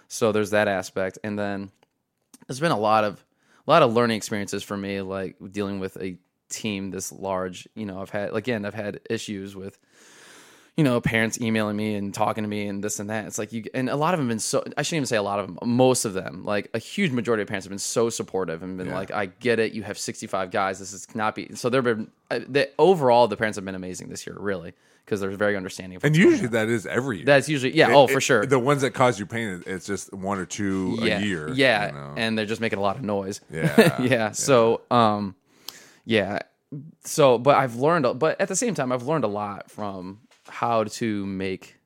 So there's that aspect, and then there's been a lot of a lot of learning experiences for me, like dealing with a team this large. You know, I've had again, I've had issues with you know, parents emailing me and talking to me and this and that. It's like you and a lot of them have been so. I shouldn't even say a lot of them. Most of them, like a huge majority of parents, have been so supportive and been Yeah. like, "I get it. You have 65 guys. This is not be." So they've been. uh, The, overall, the parents have been amazing this year, really, because they're very understanding. And usually that is every year. That's usually yeah. It- oh, it- for sure. The ones that cause you pain, it's just one or two yeah, a year. Yeah, you know? and they're just making a lot of noise. Yeah, yeah. So, um, yeah. So, but I've learned, a- but at the same time, I've learned a lot from how to make,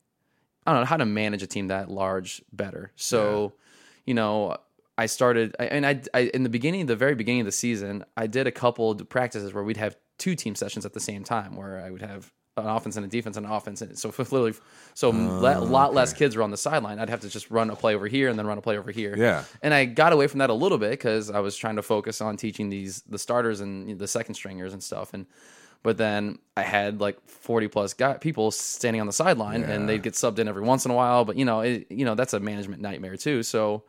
I don't know, how to manage a team that large better. So, you know, I started, I, and I, I, in the beginning, the very beginning of the season, I did a couple of practices where we'd have two team sessions at the same time, where I would have an offense and a defense and an offense. And so, literally, so oh, le- a lot less kids were on the sideline. I'd have to just run a play over here and then run a play over here. Yeah. And I got away from that a little bit because I was trying to focus on teaching these the starters and the second stringers and stuff. And but then I had like forty plus guy, people standing on the sideline, and they'd get subbed in every once in a while. But you know, it, you know that's a management nightmare too. So,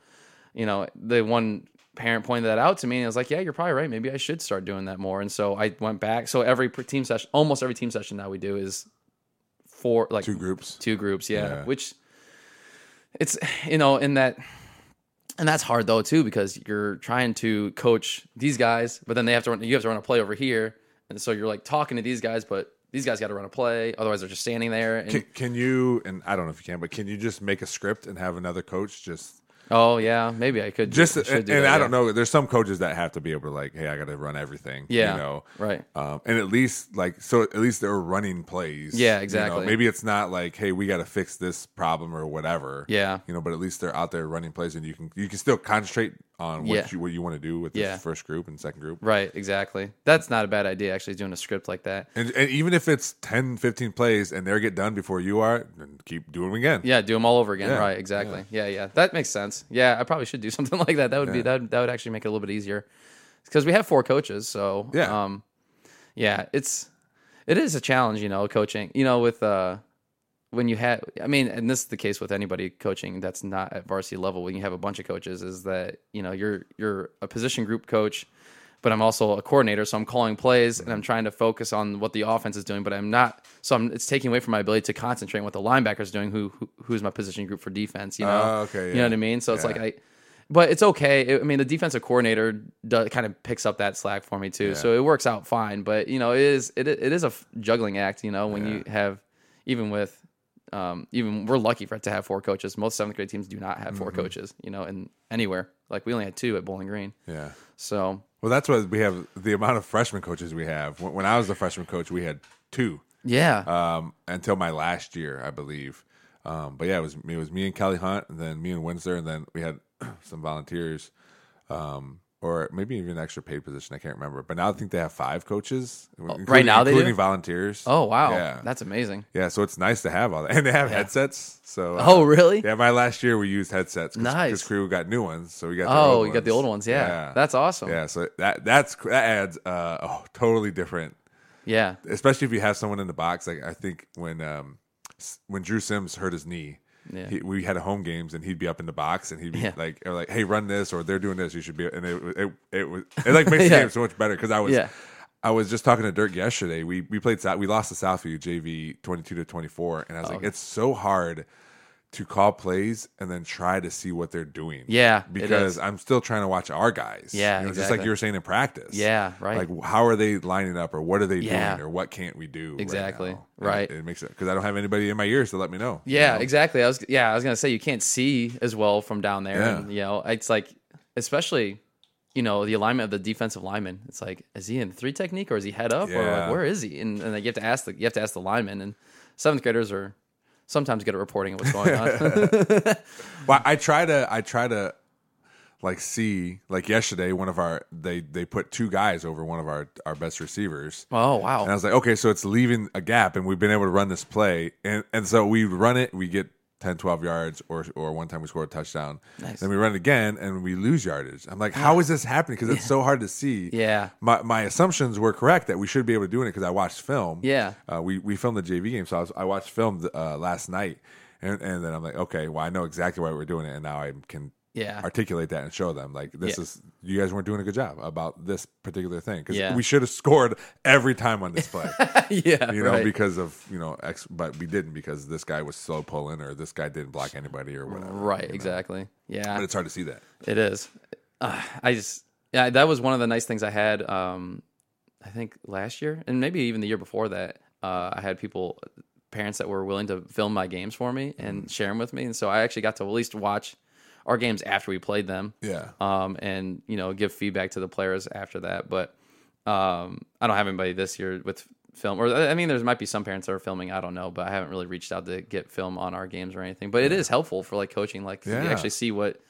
you know, the one parent pointed that out to me, and I was like, "Yeah, you're probably right. Maybe I should start doing that more." And so I went back. So every team session, almost every team session that we do is four like Two groups. two groups yeah, Yeah. which it's you know in that and that's hard though too because you're trying to coach these guys but then they have to run you have to run a play over here and so you're like talking to these guys but these guys got to run a play otherwise they're just standing there and Can, can you? And I don't know if you can, but can you just make a script and have another coach just oh yeah maybe i could just should and, do and that, I yeah. don't know. There's some coaches that have to be able to like, hey, I got to run everything. Yeah, you know, right. Um, and at least like so, at least they're running plays. Yeah, you know? exactly. Maybe it's not like, hey, we got to fix this problem or whatever. Yeah. you know, but at least they're out there running plays, and you can you can still concentrate on what Yeah. you what you want to do with this Yeah. first group and second group. right exactly that's not a bad idea actually doing a script like that And, and even if it's 10, 15 plays and they get done before you are, then keep doing them again. Yeah, do them all over again. Yeah, Right, exactly. Yeah. yeah, That makes sense. Yeah, I probably should do something like that. That would be that. That would actually make it a little bit easier because we have four coaches. So Yeah. um, yeah, it's it is a challenge, you know, coaching. You know, with uh, when you have, I mean, and this is the case with anybody coaching that's not at varsity level. When you have a bunch of coaches, is that you know you're you're a position group coach. But I'm also a coordinator, so I'm calling plays and I'm trying to focus on what the offense is doing. But I'm not, so I'm, it's taking away from my ability to concentrate on what the linebackers doing. Who, who who's my position group for defense? You know, Oh, okay, you know what I mean. So it's Yeah. like I, but it's okay. I mean, the defensive coordinator does, kind of picks up that slack for me too, so it works out fine. But you know, it is it, it is a juggling act. You know, when you have even with um, even we're lucky for it to have four coaches. Most seventh grade teams do not have Mm-hmm. 4 coaches. You know, and anywhere like we only had two at Bowling Green. Yeah. So Well, that's what we have. The amount of freshman coaches we have. When, when I was the freshman coach, we had two yeah, um, until my last year, I believe. Um, but yeah, it was it was me and Kelly Hunt, and then me and Windsor, and then we had some volunteers, um, or maybe even an extra paid position. I can't remember. But now I think they have five coaches. Oh, right now they do? including volunteers. oh wow, yeah, that's amazing. yeah. So it's nice to have all that, and they have headsets. So uh, Oh really? Yeah, my last year we used headsets. Cause, Nice. Because crew got new ones, so we got. the Oh, you got the old ones. Yeah, that's awesome. yeah, so that that's that adds uh, a totally different, yeah. especially if you have someone in the box. Like I think when um when Drew Sims hurt his knee, Yeah. he, we had a home games and he'd be up in the box and he'd be Yeah. like or like hey run this or they're doing this you should be and it it it, was it like makes the game so much better because I was Yeah. I was just talking to Dirk yesterday. We we played South, we lost to Southview JV twenty two to twenty four, and I was like, oh. it's so hard to call plays and then try to see what they're doing. Yeah, because. I'm still trying to watch our guys. Yeah, you know, just like you were saying in practice. Yeah, right. Like how are they lining up, or what are they Yeah. doing, or what can't we do? right Exactly. now? Right. And It, makes it because I don't have anybody in my ears to let me know. you Yeah, know? exactly. I was yeah, I was gonna say you can't see as well from down there. Yeah. And, you know, it's like especially you know the alignment of the defensive lineman. It's like is he in three technique or is he head up or like where is he? And, and like, you have to ask the you have to ask the lineman. And seventh graders are sometimes good at reporting of what's going on. Well, I try to I try to like see like yesterday one of our they they put two guys over one of our our best receivers. oh wow. And I was like, okay, so it's leaving a gap, and we've been able to run this play, and and so we run it, we get 10, 12 yards, or or one time we score a touchdown. Nice. Then we run it again, and we lose yardage. I'm like, how is this happening? Because it's so hard to see. Yeah. My my assumptions were correct that we should be able to do it because I watched film. Yeah. Uh, we we filmed the JV game, so I, was, I watched film uh, last night, and and then I'm like, okay, well I know exactly why we're doing it, and now I can Yeah. articulate that and show them like this Yeah. is you guys weren't doing a good job about this particular thing because Yeah. we should have scored every time on this play. yeah, you know, right. because of you know, X, but we didn't because this guy was slow pulling or this guy didn't block anybody or whatever. right, you know? exactly. Yeah, But it's hard to see that. It is. Uh, I just yeah, that was one of the nice things I had. Um, I think last year and maybe even the year before that, uh, I had people, parents that were willing to film my games for me and share them with me, and so I actually got to at least watch our games after we played them. Yeah. Um, and you know, give feedback to the players after that. But um, I don't have anybody this year with film, or I mean, there might be some parents that are filming. I don't know, but I haven't really reached out to get film on our games or anything. But it is helpful for like coaching, like you actually see what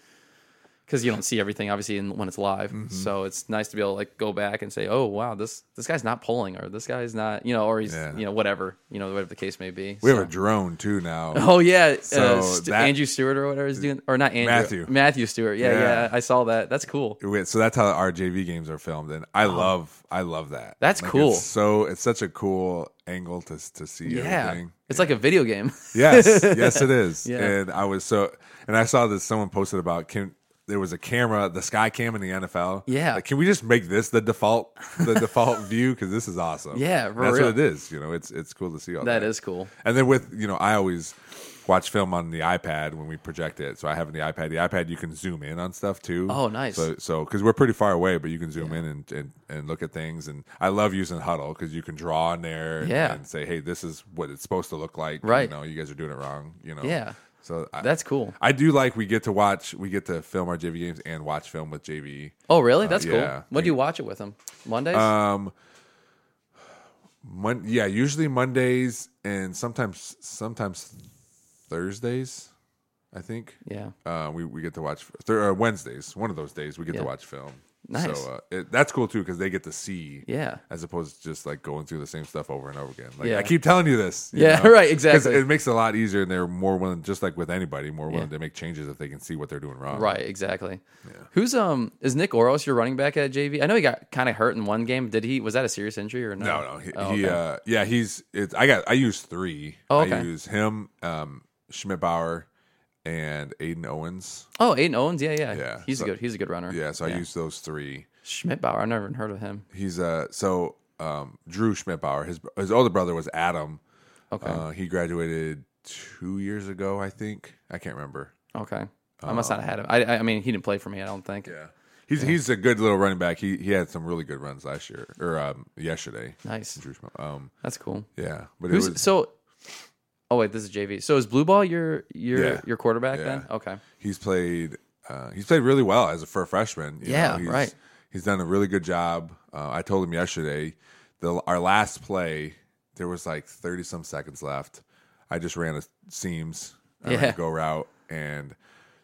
because you don't see everything obviously in, when it's live. Mm-hmm. So it's nice to be able to like go back and say, oh wow, this this guy's not pulling, or this guy's not, you know, or he's Yeah. you know whatever, you know, whatever the case may be. We So- have a drone too now. Oh yeah, So uh, that- Andrew Stewart or whatever is doing, or not Andrew Matthew. Matthew Stewart. Yeah, Yeah. yeah, I saw that. That's cool. So that's how our JV games are filmed, and I love, I love that. That's Like, cool. It's so it's such a cool angle to to see Yeah, everything. it's like a video game. Yes, yes, it is. Yeah. And I was so, and I saw that someone posted about can there was a camera, the sky cam in the NFL. Yeah. like, can we just make this the default, the default view? Because this is awesome. Yeah, for that's real. what it is. You know, it's it's cool to see all that. that is cool. And then with you know, I always watch film on the iPad when we project it. So I have the iPad. The iPad you can zoom in on stuff too. Oh, nice. So so because we're pretty far away, but you can zoom in and, and and look at things. And I love using Hudl because you can draw in there. and- Yeah. And say, hey, this is what it's supposed to look like. Right. You know, you guys are doing it wrong. You know. Yeah. So I, That's cool. I do like we get to watch, we get to film our JV games and watch film with JV. Oh really? That's Uh, yeah. cool. When do you watch it with him? Mondays. Um, Mon- yeah, usually Mondays and sometimes sometimes Thursdays. I think. yeah. Uh, we we get to watch th- uh, Wednesdays. One of those days we get Yeah. to watch film. Nice. So uh, it, that's cool too because they get to see. Yeah. As opposed to just like going through the same stuff over and over again. Like Yeah. I keep telling you this. you Yeah, know? right, exactly. It makes it a lot easier, and they're more willing, just like with anybody, more willing Yeah. to make changes if they can see what they're doing wrong. Right, exactly. Who's um is Nick Oros your running back at JV? I know he got kind of hurt in one game. Did he? Was that a serious injury or no? No, no. He, Oh, he okay. uh, yeah, he's. It's. I got. I use three. Oh, I use him, um, Schmidbauer, and Aiden Owens. oh, Aiden Owens. Yeah, yeah. Yeah, He's so- a good. He's a good runner. Yeah, so I use those three. Schmidbauer. I've never even heard of him. He's uh so um Drew Schmidbauer. His his older brother was Adam. Okay. Uh, he graduated two years ago, I think. I can't remember. Okay. I must not have had him. I, I I mean, he didn't play for me. I don't think. Yeah. He's he's a good little running back. He he had some really good runs last year or um yesterday. Nice. Drew um That's cool. yeah, but Who's it was so? Oh wait, this is JV. So is Blue Ball your your Yeah. your quarterback Yeah. then? Okay. he's played uh, he's played really well as a for a freshman. you Yeah, know, he's, right. He's done a really good job. Uh, I told him yesterday, the our last play there was like thirty some seconds left. I just ran a seams, I ran a go route, and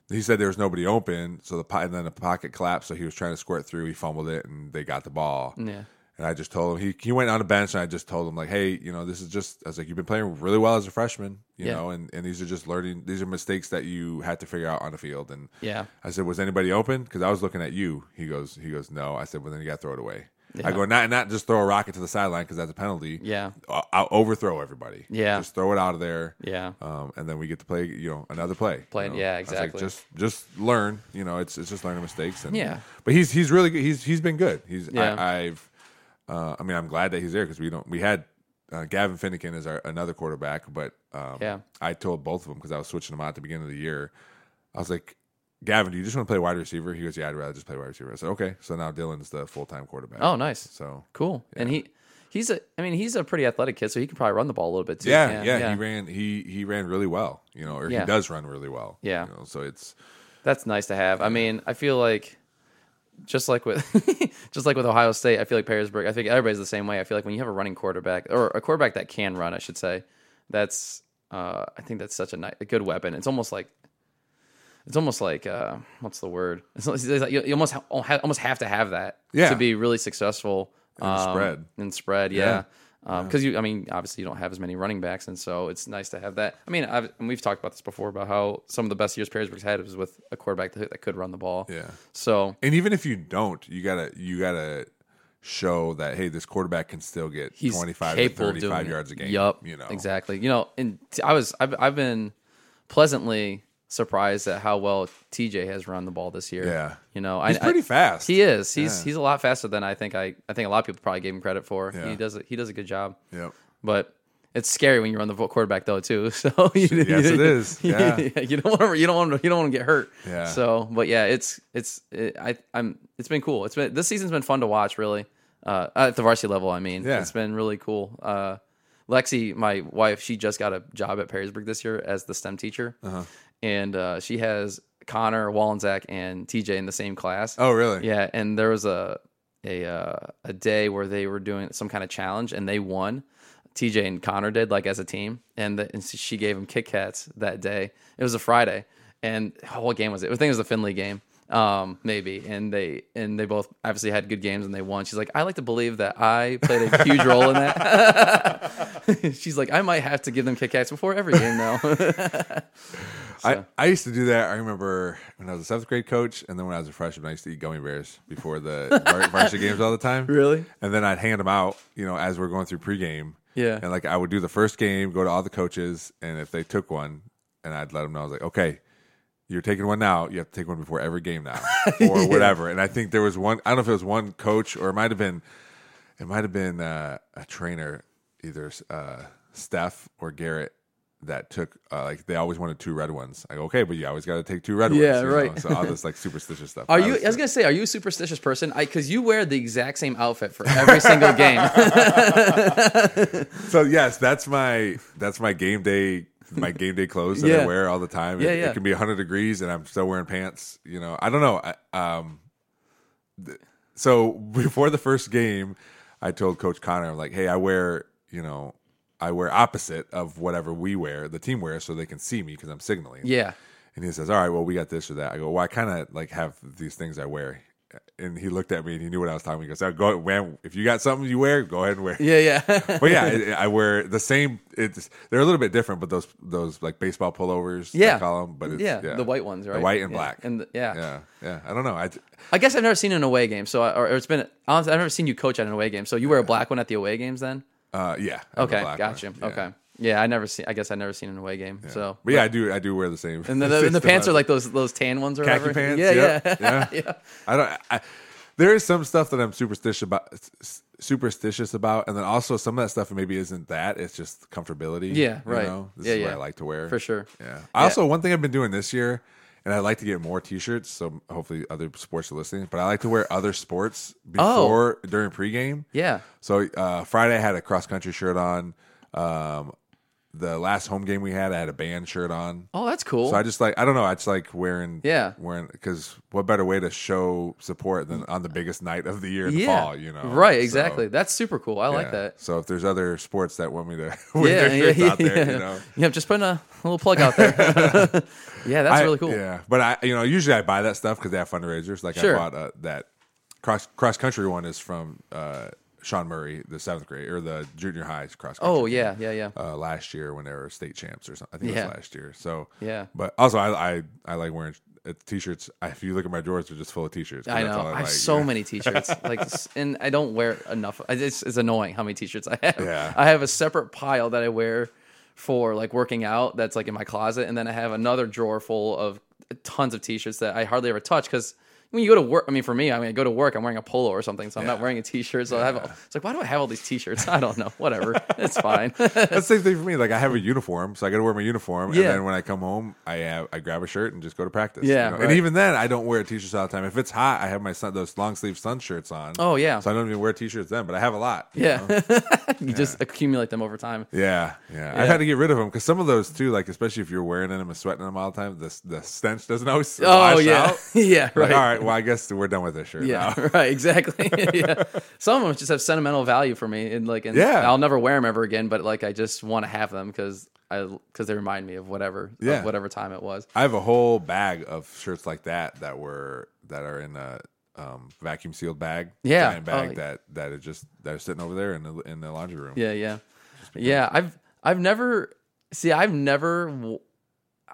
he said there was nobody open. So the and then the pocket collapsed. So he was trying to squirt through. He fumbled it, and they got the ball. Yeah. And I just told him he he went on the bench, and I just told him like, hey, you know, this is just I was like, you've been playing really well as a freshman, you Yeah. know, and and these are just learning. These are mistakes that you had to figure out on the field. And Yeah. I said, was anybody open? Because I was looking at you. He goes, he goes, no. I said, well then you got to throw it away. Yeah. I go, not not just throw a rocket to the sideline because that's a penalty. Yeah. I'll, I'll overthrow everybody. Yeah. just throw it out of there. Yeah. Um, and then we get to play, you know, another play. Play- you know? yeah, I was like, exactly. just just learn. You know, it's it's just learning mistakes. And, Yeah. But he's he's really good. He's he's been good. He's Yeah. I, I've. Uh, I mean, I'm glad that he's there because we don't. We had uh, Gavin Finnegan as our another quarterback, but um, Yeah. I told both of them because I was switching them out at the beginning of the year. I was like, Gavin, do you just want to play wide receiver? He goes, Yeah, I'd rather just play wide receiver. I said, Okay. So now Dylan's the full time quarterback. Oh, nice. so Cool. And he he's a. I mean, he's a pretty athletic kid, so he can probably run the ball a little bit too. yeah, yeah, he ran. He he ran really well. You know, or Yeah. he does run really well. Yeah. You know, so it's That's nice to have. I mean, I feel like just like with just like with Ohio State, I feel like Perrysburg. I think everybody's the same way. I feel like when you have a running quarterback or a quarterback that can run, I should say, that's uh, I think that's such a, ni- a good weapon. It's almost like it's almost like uh, what's the word? It's, it's like you, you almost ha- almost have to have that Yeah. to be really successful In the spread. In spread, Yeah. yeah. Um, because you, I mean, obviously you don't have as many running backs, and so it's nice to have that. I mean, I've, and we've talked about this before about how some of the best years Perrysburg's had was with a quarterback that, that could run the ball. yeah. So And even if you don't, you gotta you gotta show that hey, this quarterback can still get twenty five to thirty five yards a game. Yup, You know, exactly. You know, and t- I was I've, I've been pleasantly surprised at how well TJ has run the ball this year. Yeah. you know, He's I, pretty I, fast. He is. He's Yeah. he's a lot faster than I think. I I think a lot of people probably gave him credit for. Yeah. He does a, he does a good job. Yep. But it's scary when you run the quarterback though too. So you, Yes, it is. Yeah. you don't want to you don't want to you don't want to get hurt. Yeah. So, but yeah, it's it's it, I I'm it's been cool. It's been this season's been fun to watch. Really, uh, at the varsity level. I mean, Yeah. it's been really cool. Uh, Lexi, my wife, she just got a job at Perrysburg this year as the STEM teacher, Uh-huh. And uh, she has Connor Wallensack and TJ in the same class. Oh, really? Yeah, and there was a a uh, a day where they were doing some kind of challenge and they won. TJ and Connor did like as a team, and, the, and she gave them Kit Kats that day. It was a Friday, and oh, what game was it? I think it was the Findlay game, um, maybe. And they and they both obviously had good games and they won. She's like, I like to believe that I played a huge role in that. She's like, I might have to give them Kit Kats before every game now. I, I used to do that. I remember when I was a seventh grade coach, and then when I was a freshman, I used to eat gummy bears before the var- varsity games all the time. Really? And then I'd hand them out, you know, as we're going through pregame. Yeah. And like I would do the first game, go to all the coaches, and if they took one, and I'd let them know, I was like, okay, you're taking one now. You have to take one before every game now, or whatever. And I think there was one. I don't know if it was one coach or it might have been, it might have been uh, a trainer, either uh, Steph or Garrett. That took uh, like they always wanted two red ones. I go okay, but you always got to take two red ones. Yeah, you know? right. So all this like superstitious stuff. Are I you? was- I was gonna say, are you a superstitious person? I because you wear the exact same outfit for every single game. So yes, that's my that's my game day my game day clothes that I wear all the time. Yeah, it, yeah. it can be 100 degrees and I'm still wearing pants. You know, I don't know. I, um, th- so before the first game, I told Coach Connor, I'm like, hey, I wear you know, I wear opposite of whatever we wear, the team wears, so they can see me because I'm signaling. yeah, And he says, "All right, well, we got this or that." I go, "Well, I kind of like have these things I wear." And he looked at me and he knew what I was talking. About. He goes, oh, "Go, man. If you got something you wear, go ahead and wear." it." yeah, yeah. But yeah, I, I wear the same. It's they're a little bit different, but those those like baseball pullovers, Yeah. I call them. But it's, yeah, yeah, the white ones, right? the white and Yeah. black, and the, yeah. yeah, yeah. I don't know. I I guess I've never seen an away game, so I, or it's been. Honestly, I've never seen you coach at an away game. So you wear a black one at the away games, then? Uh, yeah. I have a Okay, gotcha. one, yeah. Okay, yeah, I never see. I guess I never seen an away game. So, but yeah, I do. I do wear the same. and the, the, and the pants are like those those tan ones or khaki whatever. pants. Yeah, yep, yeah, yeah. I don't. I, there is some stuff that I'm superstitious about. Superstitious about, and then also some of that stuff maybe isn't that. It's just comfortability. Yeah, you right. know? This Yeah, is yeah. what I like to wear for sure. Yeah. I also one thing I've been doing this year, and I'd like to get more T-shirts. So hopefully other sports are listening. But I like to wear other sports Oh. before during pregame. Yeah. So uh, Friday I had a cross country shirt on. Um, the last home game we had, I had a band shirt on. Oh, that's cool. So I just like I don't know. I just like wearing Yeah. wearing because what better way to show support than on the biggest night of the year in the yeah, fall? You know, right? So, Exactly. that's super cool. I like that. So if there's other sports that want me to wear Yeah, their yeah, shirts yeah, out there, yeah. you know, Yeah, just putting a little plug out there. yeah, that's I- really cool. Yeah, but I, you know, usually I buy that stuff because they have fundraisers. Like Sure. I bought uh, that cross cross country one is from uh, Sean Murray, the seventh grade or the junior high cross. country Oh yeah, yeah, yeah. Uh, last year when they were state champs or something. I think it was last year. So Yeah. but also I I, I like wearing uh, t-shirts. I, if you look at my drawers, they're just full of t-shirts. I know. all I have so yeah. many t-shirts. like, and I don't wear enough. It's, it's annoying how many t-shirts I have. Yeah. I have a separate pile that I wear for like working out. That's like in my closet, and then I have another drawer full of tons of t-shirts that I hardly ever touch because. When you go to work, I mean, for me, I mean, I go to work, I'm wearing a polo or something, so I'm not wearing a t-shirt. So I have, it's like, why do I have all these t-shirts? I don't know. Whatever, it's fine. That's the same thing for me. Like I have a uniform, so I got to wear my uniform, Yeah. and then when I come home, I have I grab a shirt and just go to practice. Yeah, you know? right. and even then, I don't wear t-shirts all the time. If it's hot, I have my sun, those long sleeve sun shirts on. Oh, yeah. so I don't even wear t-shirts then, but I have a lot. you yeah, you just accumulate them over time. yeah, yeah. I've had to get rid of them because some of those too, like especially if you're wearing them and sweating them all the time, the the stench doesn't always. Oh wash yeah, out. yeah, Like, right. all right, well, I guess we're done with this shirt. Yeah, now. right, exactly. yeah. Some of them just have sentimental value for me, and like, and Yeah. I'll never wear them ever again. But like, I just want to have them because I because they remind me of whatever, Yeah. of whatever time it was. I have a whole bag of shirts like that that were that are in a um, vacuum sealed bag, Yeah. giant bag Oh. that that are just that are sitting over there in the in the laundry room. Yeah, yeah, yeah. I've I've never see. I've never. w-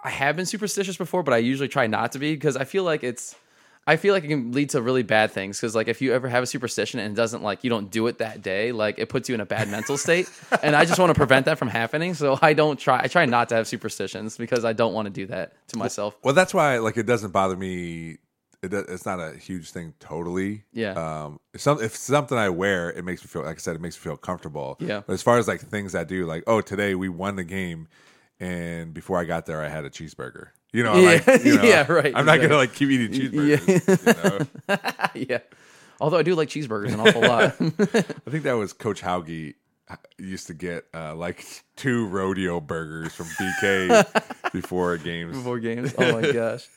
I have been superstitious before, but I usually try not to be because I feel like it's. I feel like it can lead to really bad things because like if you ever have a superstition and it doesn't like you don't do it that day, like it puts you in a bad mental state. And I just want to prevent that from happening. So I don't try. I try not to have superstitions because I don't want to do that to myself. Well, that's why like it doesn't bother me. It, it's not a huge thing totally. Yeah. Um. If some if something I wear, it makes me feel like I said, it makes me feel comfortable. Yeah. But as far as like things I do, like oh today we won the game, and before I got there I had a cheeseburger. You know. Yeah. Like, you know, Yeah, right, I'm not exactly. gonna like keep eating cheeseburgers. You know? yeah. Although I do like cheeseburgers an awful lot. I think that was Coach Hauge uh, used to get uh, like two rodeo burgers from BK before games. before games. Oh my gosh,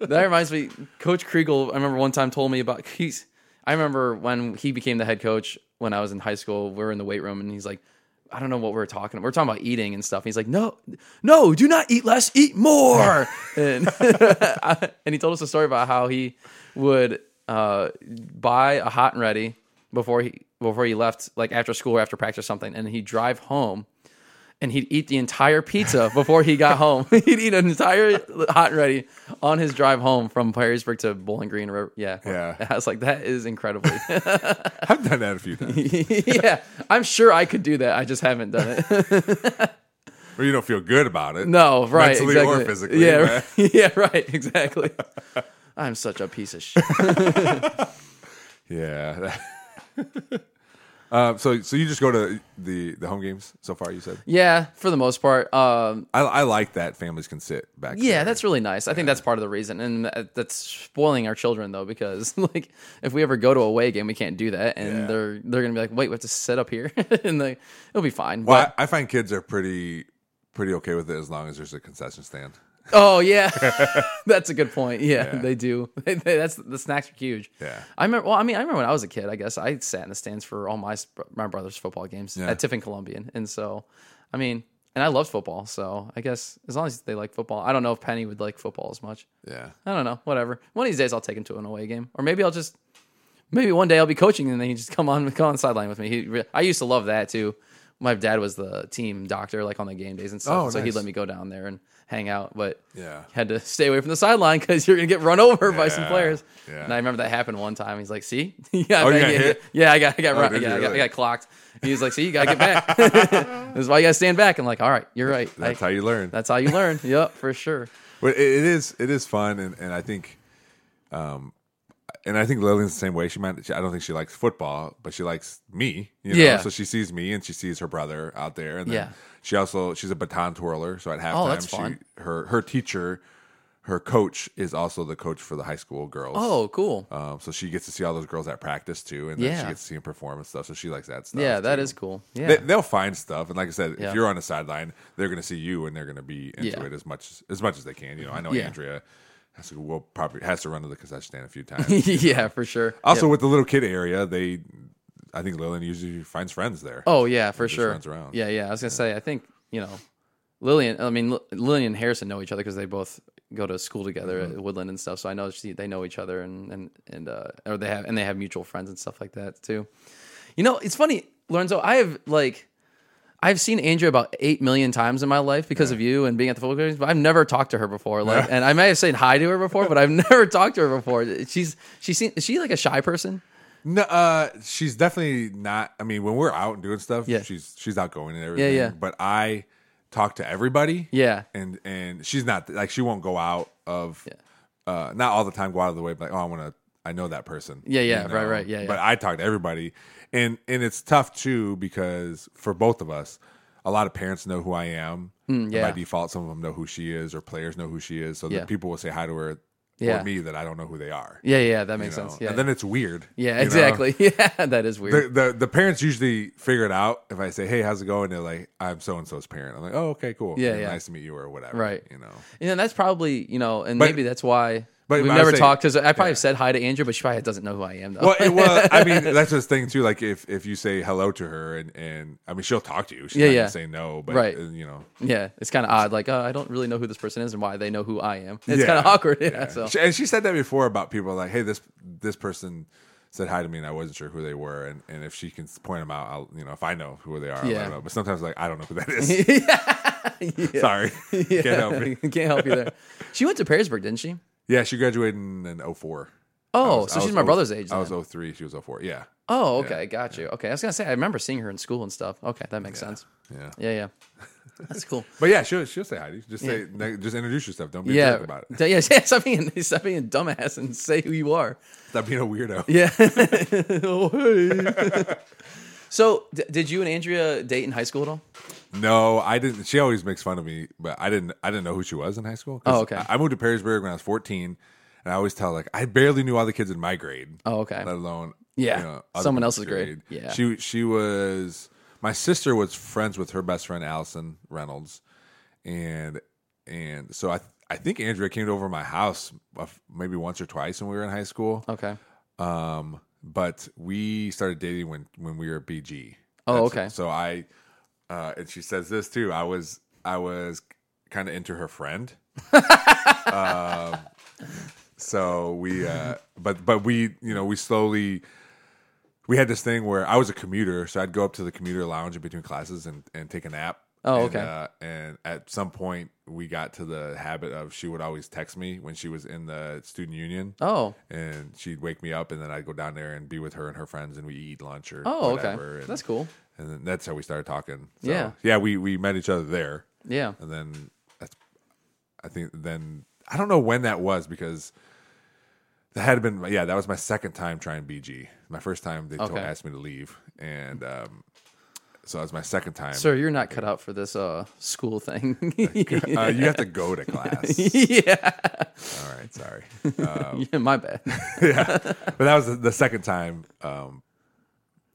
that reminds me. Coach Kregel, I remember one time told me about. He's. I remember when he became the head coach when I was in high school. We were in the weight room, and he's like, I don't know what we are talking. about. We are talking about eating and stuff. He's like, no, no, do not eat less, eat more. and and he told us a story about how he would uh, buy a hot and ready before he before he left, like after school or after practice or something, and he'd drive home and he'd eat the entire pizza before he got home. he'd eat an entire hot and ready on his drive home from Perrysburg to Bowling Green. Or, yeah, Yeah. I was like, that is incredibly. I've done that a few times. yeah, I'm sure I could do that. I just haven't done it. Or you don't feel good about it. No, right? Mentally exactly. or physically. Yeah, right? right. yeah, right. Exactly. I'm such a piece of shit. Yeah. Um, so so you just go to the the home games so far? You said. Yeah, for the most part. Um, I, I like that families can sit back. Yeah, there. that's really nice. I think that's part of the reason, and that's spoiling our children though, because like if we ever go to a away game, we can't do that, and Yeah. they're they're gonna be like, wait, we have to sit up here, and like it'll be fine. Well, but I, I find kids are pretty pretty okay with it as long as there's a concession stand. Oh yeah, that's a good point. Yeah, Yeah. they do. They- they- that's the snacks are huge. Yeah. I remember. Well, I mean, I remember when I was a kid. I guess I sat in the stands for all my my brother's football games Yeah. at Tiffin Columbian, and so I mean, and I loved football. So I guess as long as they like football, I don't know if Penny would like football as much. Yeah. I don't know. Whatever. One of these days, I'll take him to an away game, or maybe I'll just maybe one day I'll be coaching and then he just come on come on the sideline with me. He, I used to love that too. My dad was the team doctor, like on the game days and stuff, Oh, so he'd let me go down there and hang out. But Yeah. had to stay away from the sideline because you're gonna get run over by some players. yeah. And I remember that happened one time. He's like, "See, yeah, Oh, got yeah, yeah, I got, I got, Oh, run, did yeah, you I got, I got clocked." He was like, "See, you gotta get back. this is why you gotta stand back." I'm like, "All right, you're right. That's I- how you learn. that's how you learn. yep, for sure. But it, it is it is fun, and, and I think, um, and I think Lillian's the same way. She might. She, I don't think she likes football, but she likes me. You know? Yeah. So she sees me, and she sees her brother out there, and then Yeah. she also she's a baton twirler. So at halftime, Oh, that's she fun. her her teacher, her coach is also the coach for the high school girls. Oh, cool. Um, so she gets to see all those girls at practice too, and then she Yeah. gets to see them perform and stuff. So she likes that stuff. Yeah, that too. is cool. Yeah. They, they'll find stuff, and like I said, Yeah. if you're on the sideline, they're going to see you, and they're going to be into Yeah. it as much as much as they can. You know, I know Yeah. Andrea has to will probably has to run to the concession stand a few times. yeah, for sure. also, Yep. with the little kid area, they, I think Lillian usually finds friends there. oh yeah, for sure. runs around. Yeah, yeah. I was gonna say, I think you know, Lillian. I mean, Lillian and Harrison know each other because they both go to school together Mm-hmm. at Woodland and stuff. So I know she, they know each other and and and uh, or they have and they have mutual friends and stuff like that too. You know, it's funny, Lorenzo. I have like. I've seen Andrea about eight million times in my life because of you and being at the football games, but I've never talked to her before. Like, and I may have said hi to her before, but I've never talked to her before. She's she is she like a shy person? No, uh, she's definitely not. I mean, when we're out and doing stuff, Yeah. she's she's outgoing and everything. yeah. yeah. But I talk to everybody. Yeah. and and she's not like she won't go out of, uh, not all the time go out of the way. But like, oh, I want to. I know that person. Yeah, yeah, right, right, yeah, But. I talk to everybody, and and it's tough too because for both of us, a lot of parents know who I am. Mm, yeah. By default, some of them know who she is, or players know who she is. So Yeah. that people will say hi to her Yeah. or me that I don't know who they are. Yeah, yeah, that you makes know? sense. Yeah, And then it's weird. yeah, you know? exactly. Yeah, that is weird. the, the the parents usually figure it out if I say, "Hey, how's it going?" They're like, "I'm so and so's parent." I'm like, "Oh, okay, cool. Yeah, You yeah. Nice to meet you, or whatever." Right. You know. And that's probably you know, and But- maybe that's why but we've never say- talked because I probably yeah. said hi to Andrea, but she probably doesn't know who I am though. Well, it, well, I mean, that's the thing too. Like, if if you say hello to her, and and I mean, she'll talk to you. She's Yeah, yeah. say no, but Right. uh, you know, yeah, it's kind of odd. Like, oh, I don't really know who this person is and why they know who I am. It's Yeah. kind of awkward. Yeah. So She- and she said that before about people like, "Hey, this this person." Said hi to me and I wasn't sure who they were, and, and if she can point them out, I'll you know if I know who they are, I'll let Yeah. know. But sometimes like I don't know who that is. Sorry, yeah, can't help it. Can't help you there. She went to Perrysburg, didn't she? Yeah, she graduated in, in 04. Oh, was- so she's my oh- brother's age. I was then. 03, she was 04. Yeah. Oh, okay, got you. Okay, I was gonna say I remember seeing her in school and stuff. Okay, that makes sense. Yeah. Yeah, yeah, that's cool. But yeah, she'll she'll say hi. to you. Just say just introduce yourself. Don't be a Yeah, about it. yeah, yeah. Stop being stop being a dumbass and say who you are. Stop being a weirdo. Yeah. oh, hey. so, d- did you and Andrea date in high school at all? No, I didn't. She always makes fun of me, but I didn't. I didn't know who she was in high school. Oh, okay. I I moved to Perrysburg when I was 14, and I always tell like I barely knew all the kids in my grade. Oh, okay. Let alone Yeah, you know, someone else's grade. Yeah. she she was. My sister was friends with her best friend Allison Reynolds, and and so I I think Andrea came over my house uh, maybe once or twice when we were in high school. Okay. Um, but we started dating when when we were at BG. Oh, That's- okay. So I, uh, and she says this too. I was I was kind of into her friend. um, so we, uh, but but we, you know, we slowly. We had this thing where I was a commuter, so I'd go up to the commuter lounge in between classes and, and take a nap. Oh, And, okay. uh, and at some point, we got to the habit of she would always text me when she was in the student union Oh. and she'd wake me up, and then I'd go down there and be with her and her friends, and we eat lunch or Oh, whatever. okay. And, That's cool. And then that's how we started talking. So, Yeah. yeah. We we met each other there, Yeah. and then that's. I think then I don't know when that was because that had been yeah that was my second time trying BG. My first time they told, Okay. asked me to leave, and um, so that was my second time. Sir, you're not cut out for this uh school thing. uh, you have to go to class. yeah. All right, sorry. Uh, yeah. My bad. yeah, but that was the, the second time. Um,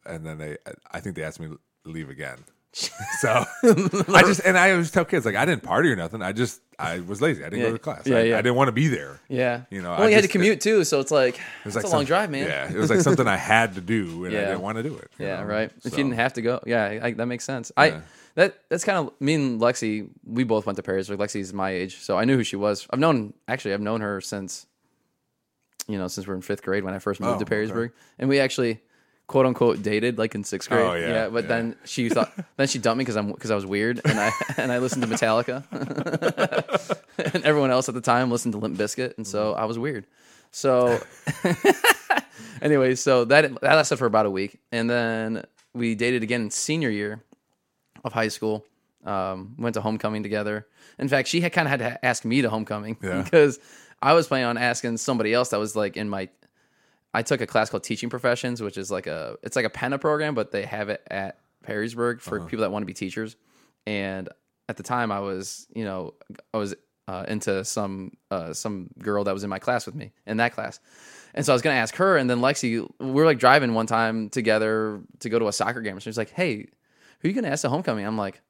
and then they, I think they asked me to leave again. So I just and I always tell kids like I didn't party or nothing. I just I was lazy. I didn't Yeah. go to class. Yeah, I, yeah. I didn't want to be there. Yeah. You know, Well, I you had to just- commute too, so it's like It it's was a long drive, man. Yeah, it was like something I had to do, and I didn't want to do it. Yeah, know? right. If you didn't have to go, yeah, I, that makes sense. I that that's kind of me and Lexi. We both went to Perrysburg. Lexi's my age, so I knew who she was. I've known actually, I've known her since you know since we we're in fifth grade when I first moved Oh, to okay. Perrysburg, and we actually quote unquote dated like in sixth grade. Oh, yeah, but yeah. then she thought then she dumped me because I'm because I was weird and I and I listened to Metallica, and everyone else at the time listened to Limp Bizkit, and so I was weird. So anyway, so that that lasted for about a week, and then we dated again in senior year of high school. Um, went to homecoming together. In fact, she had kind of had to ask me to homecoming Yeah. because I was planning on asking somebody else that was like in my. I took a class called Teaching Professions, which is like a it's like a Penta program, but they have it at Perrysburg for people that want to be teachers. And at the time, I was you know I was uh, into some uh, some girl that was in my class with me in that class. And so I was gonna ask her, and then Lexi, we were like driving one time together to go to a soccer game. So she's like, "Hey, who are you gonna ask to homecoming?" I'm like,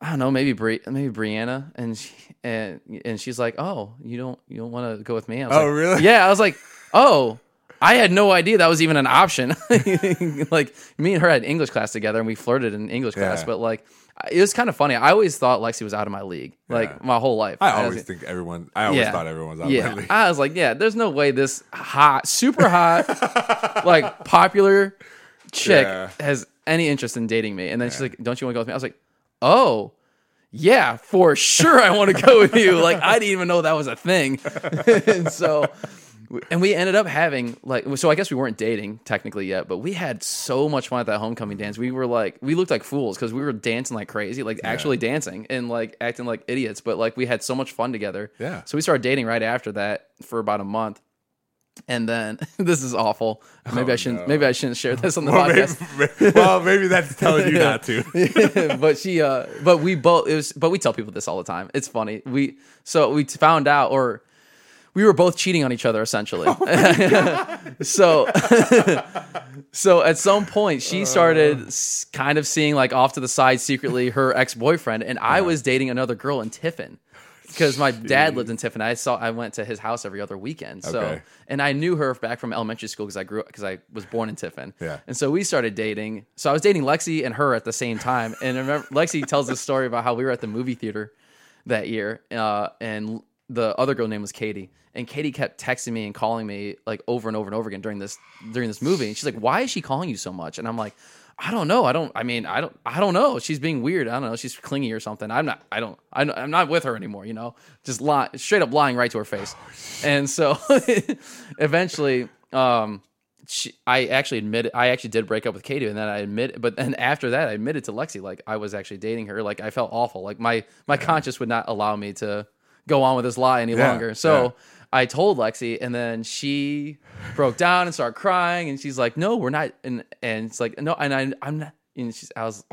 "I don't know, maybe Bri- maybe Brianna." And she, and and she's like, "Oh, you don't you don't want to go with me?" I was Oh, like, really? Yeah. I was like, "Oh." I had no idea that was even an option. like me and her had English class together, and we flirted in English class. Yeah. But like, it was kind of funny. I always thought Lexi was out of my league, like Yeah. my whole life. I always think everyone. I always thought everyone was out yeah. of my league. I was like, yeah, there's no way this hot, super hot, like popular chick Yeah. has any interest in dating me. And then she's like, don't you want to go with me? I was like, oh, yeah, for sure. I want to go with you. Like, I didn't even know that was a thing. and so, and we ended up having like, so I guess we weren't dating technically yet, but we had so much fun at that homecoming dance. We were like, we looked like fools because we were dancing like crazy, like actually dancing and like acting like idiots. But like, we had so much fun together. Yeah. So we started dating right after that for about a month. And then this is awful. Maybe Oh, I shouldn't. no. Maybe I shouldn't share this on the Well, podcast. maybe, well, maybe that's telling you not to. but she uh but we both it was but we tell people this all the time it's funny we so we found out or we were both cheating on each other essentially so so at some point she started s- kind of seeing like off to the side secretly her ex-boyfriend and i was dating another girl in tiffin because my dad lived in Tiffin. I saw I went to his house every other weekend. So Okay. and I knew her back from elementary school because I grew up because I was born in Tiffin. Yeah. And so we started dating. So I was dating Lexi and her at the same time. And I remember Lexi tells this story about how we were at the movie theater that year, uh, and the other girl name was Katie. And Katie kept texting me and calling me like over and over and over again during this during this movie. And she's like, "Why is she calling you so much?" And I'm like, "I don't know. I don't. I mean, I don't. I don't know. She's being weird. I don't know. She's clingy or something. I'm not. I don't. I'm not with her anymore. You know, just lie, straight up lying right to her face. And so eventually, um, she, I actually admitted I actually did break up with Katie, and then I admit, but then after that, I admitted to Lexi like I was actually dating her. Like I felt awful. Like my my conscience would not allow me to go on with this lie any Yeah, longer. So yeah. I told Lexi, and then she broke down and started crying, and she's like, "No, we're not." And and it's like, "No," and I I'm not. And she's I was.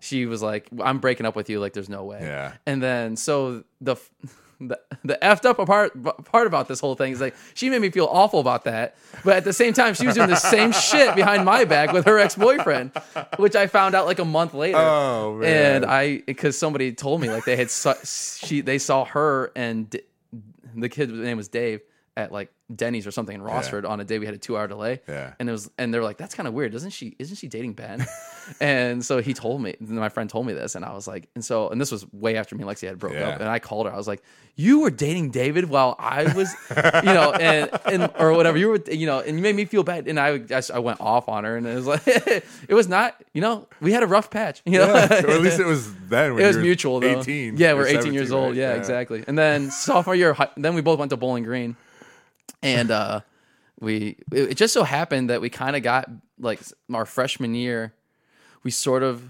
She was like, "I'm breaking up with you." Like, there's no way. Yeah. And then so the the the effed up part part about this whole thing is like she made me feel awful about that, but at the same time she was doing the same shit behind my back with her ex boyfriend, which I found out like a month later. Oh, man. And I because somebody told me like they had saw, she they saw her and the kid's name was Dave at like Denny's or something in Rossford on a day we had a two hour delay. Yeah. And it was and they were like, That's kind of weird. Doesn't she isn't she dating Ben? and so he told me, my friend told me this, and I was like, and so and this was way after me and Lexi had broke Yeah. up. And I called her. I was like, You were dating David while I was you know, and and or whatever. You were you know, and you made me feel bad. And I I, I went off on her and it was like it was not, you know, we had a rough patch. You know? Yeah, or at least it was then. When it was mutual though. 18. Yeah, we're 18 years old. right? Yeah, exactly. And then sophomore year, then we both went to Bowling Green, and uh, we it, it just so happened that we kind of got like our freshman year, we sort of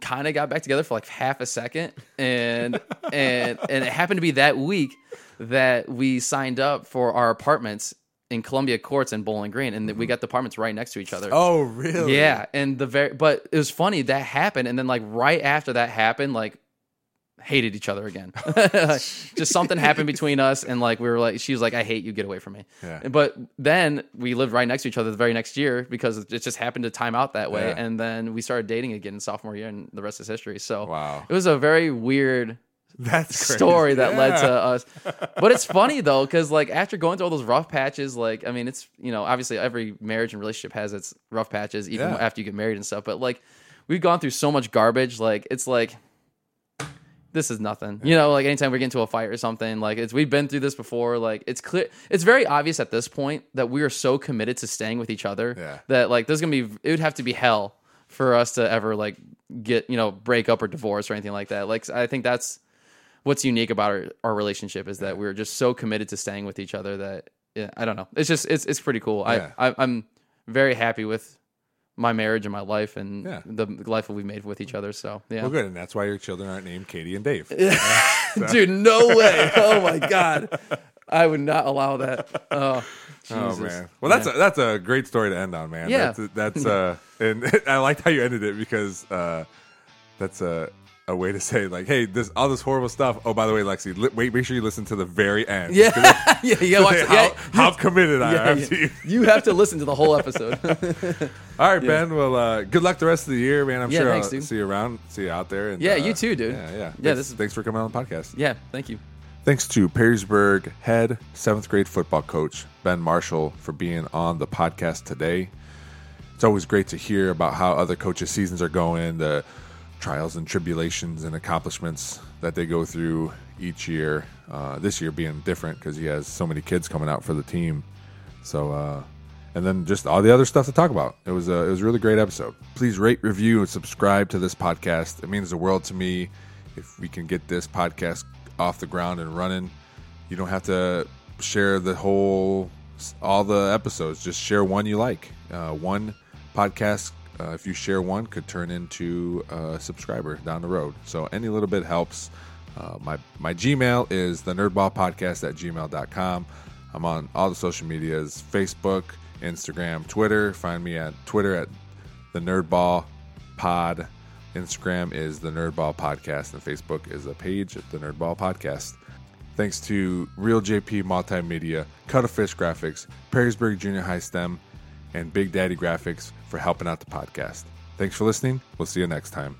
kind of got back together for like half a second, and and and it happened to be that week that we signed up for our apartments in Columbia Courts and Bowling Green, and we got the apartments right next to each other. Oh, really? Yeah, and the very but it was funny that happened, and then like right after that happened, like hated each other again. just something happened between us, and like we were like, she was like, "I hate you, get away from me." Yeah. But then we lived right next to each other the very next year because it just happened to time out that way, Yeah. and then we started dating again in sophomore year, and the rest is history. So Wow. it was a very weird That's crazy. story that led to us. But it's funny though, because like after going through all those rough patches, like I mean, it's you know obviously every marriage and relationship has its rough patches, even Yeah. after you get married and stuff. But like we've gone through so much garbage, like it's like this is nothing. You know, like anytime we get into a fight or something, like it's we've been through this before. Like it's clear, it's very obvious at this point that we are so committed to staying with each other Yeah. that like there's gonna be it would have to be hell for us to ever like get you know break up or divorce or anything like that. Like I think that's what's unique about our, our relationship is that we're just so committed to staying with each other that yeah, I don't know. It's just it's it's pretty cool. Yeah. I, I I'm very happy with my marriage and my life and Yeah. the life that we've made with each other. So yeah, Well, good, and that's why your children aren't named Katie and Dave. dude, no way. Oh my god, I would not allow that. Oh, Oh Jesus. man! Well, that's a, that's a great story to end on, man. Yeah. that's, that's uh, and I liked how you ended it because uh, that's a a way to say like, hey, this all this horrible stuff. Oh, by the way, Lexi, li- wait, make sure you listen to the very end. yeah, yeah, yeah. Watch, how, yeah, how committed I yeah, am yeah. to you. You have to listen to the whole episode. All right, Ben. Well, uh, good luck the rest of the year, man. I'm Yeah, sure thanks, I'll dude. see you around, see you out there. And, Yeah, uh, you too, dude. Yeah, yeah. Yeah, Thanks, this is- thanks for coming on the podcast. yeah, thank you. Thanks to Perrysburg head seventh grade football coach Ben Marshall for being on the podcast today. It's always great to hear about how other coaches' seasons are going, the trials and tribulations and accomplishments that they go through each year. Uh, this year being different because he has so many kids coming out for the team. So, uh, and then just all the other stuff to talk about. It was a it was a really great episode. Please rate, review, and subscribe to this podcast. It means the world to me if we can get this podcast off the ground and running. You don't have to share the whole all the episodes. Just share one you like. Uh, one podcast, uh, if you share one, could turn into a subscriber down the road. So any little bit helps. Uh, my my Gmail is the nerdball podcast at gmail.com. I'm on all the social medias Facebook, Instagram, Twitter. Find me at Twitter at the Nerdball Pod. Instagram is the Nerdball Podcast, and Facebook is a page at the Nerdball Podcast. Thanks to Real JP Multimedia, Cuttlefish Graphics, Perrysburg Junior High STEM, and Big Daddy Graphics for helping out the podcast. Thanks for listening. We'll see you next time.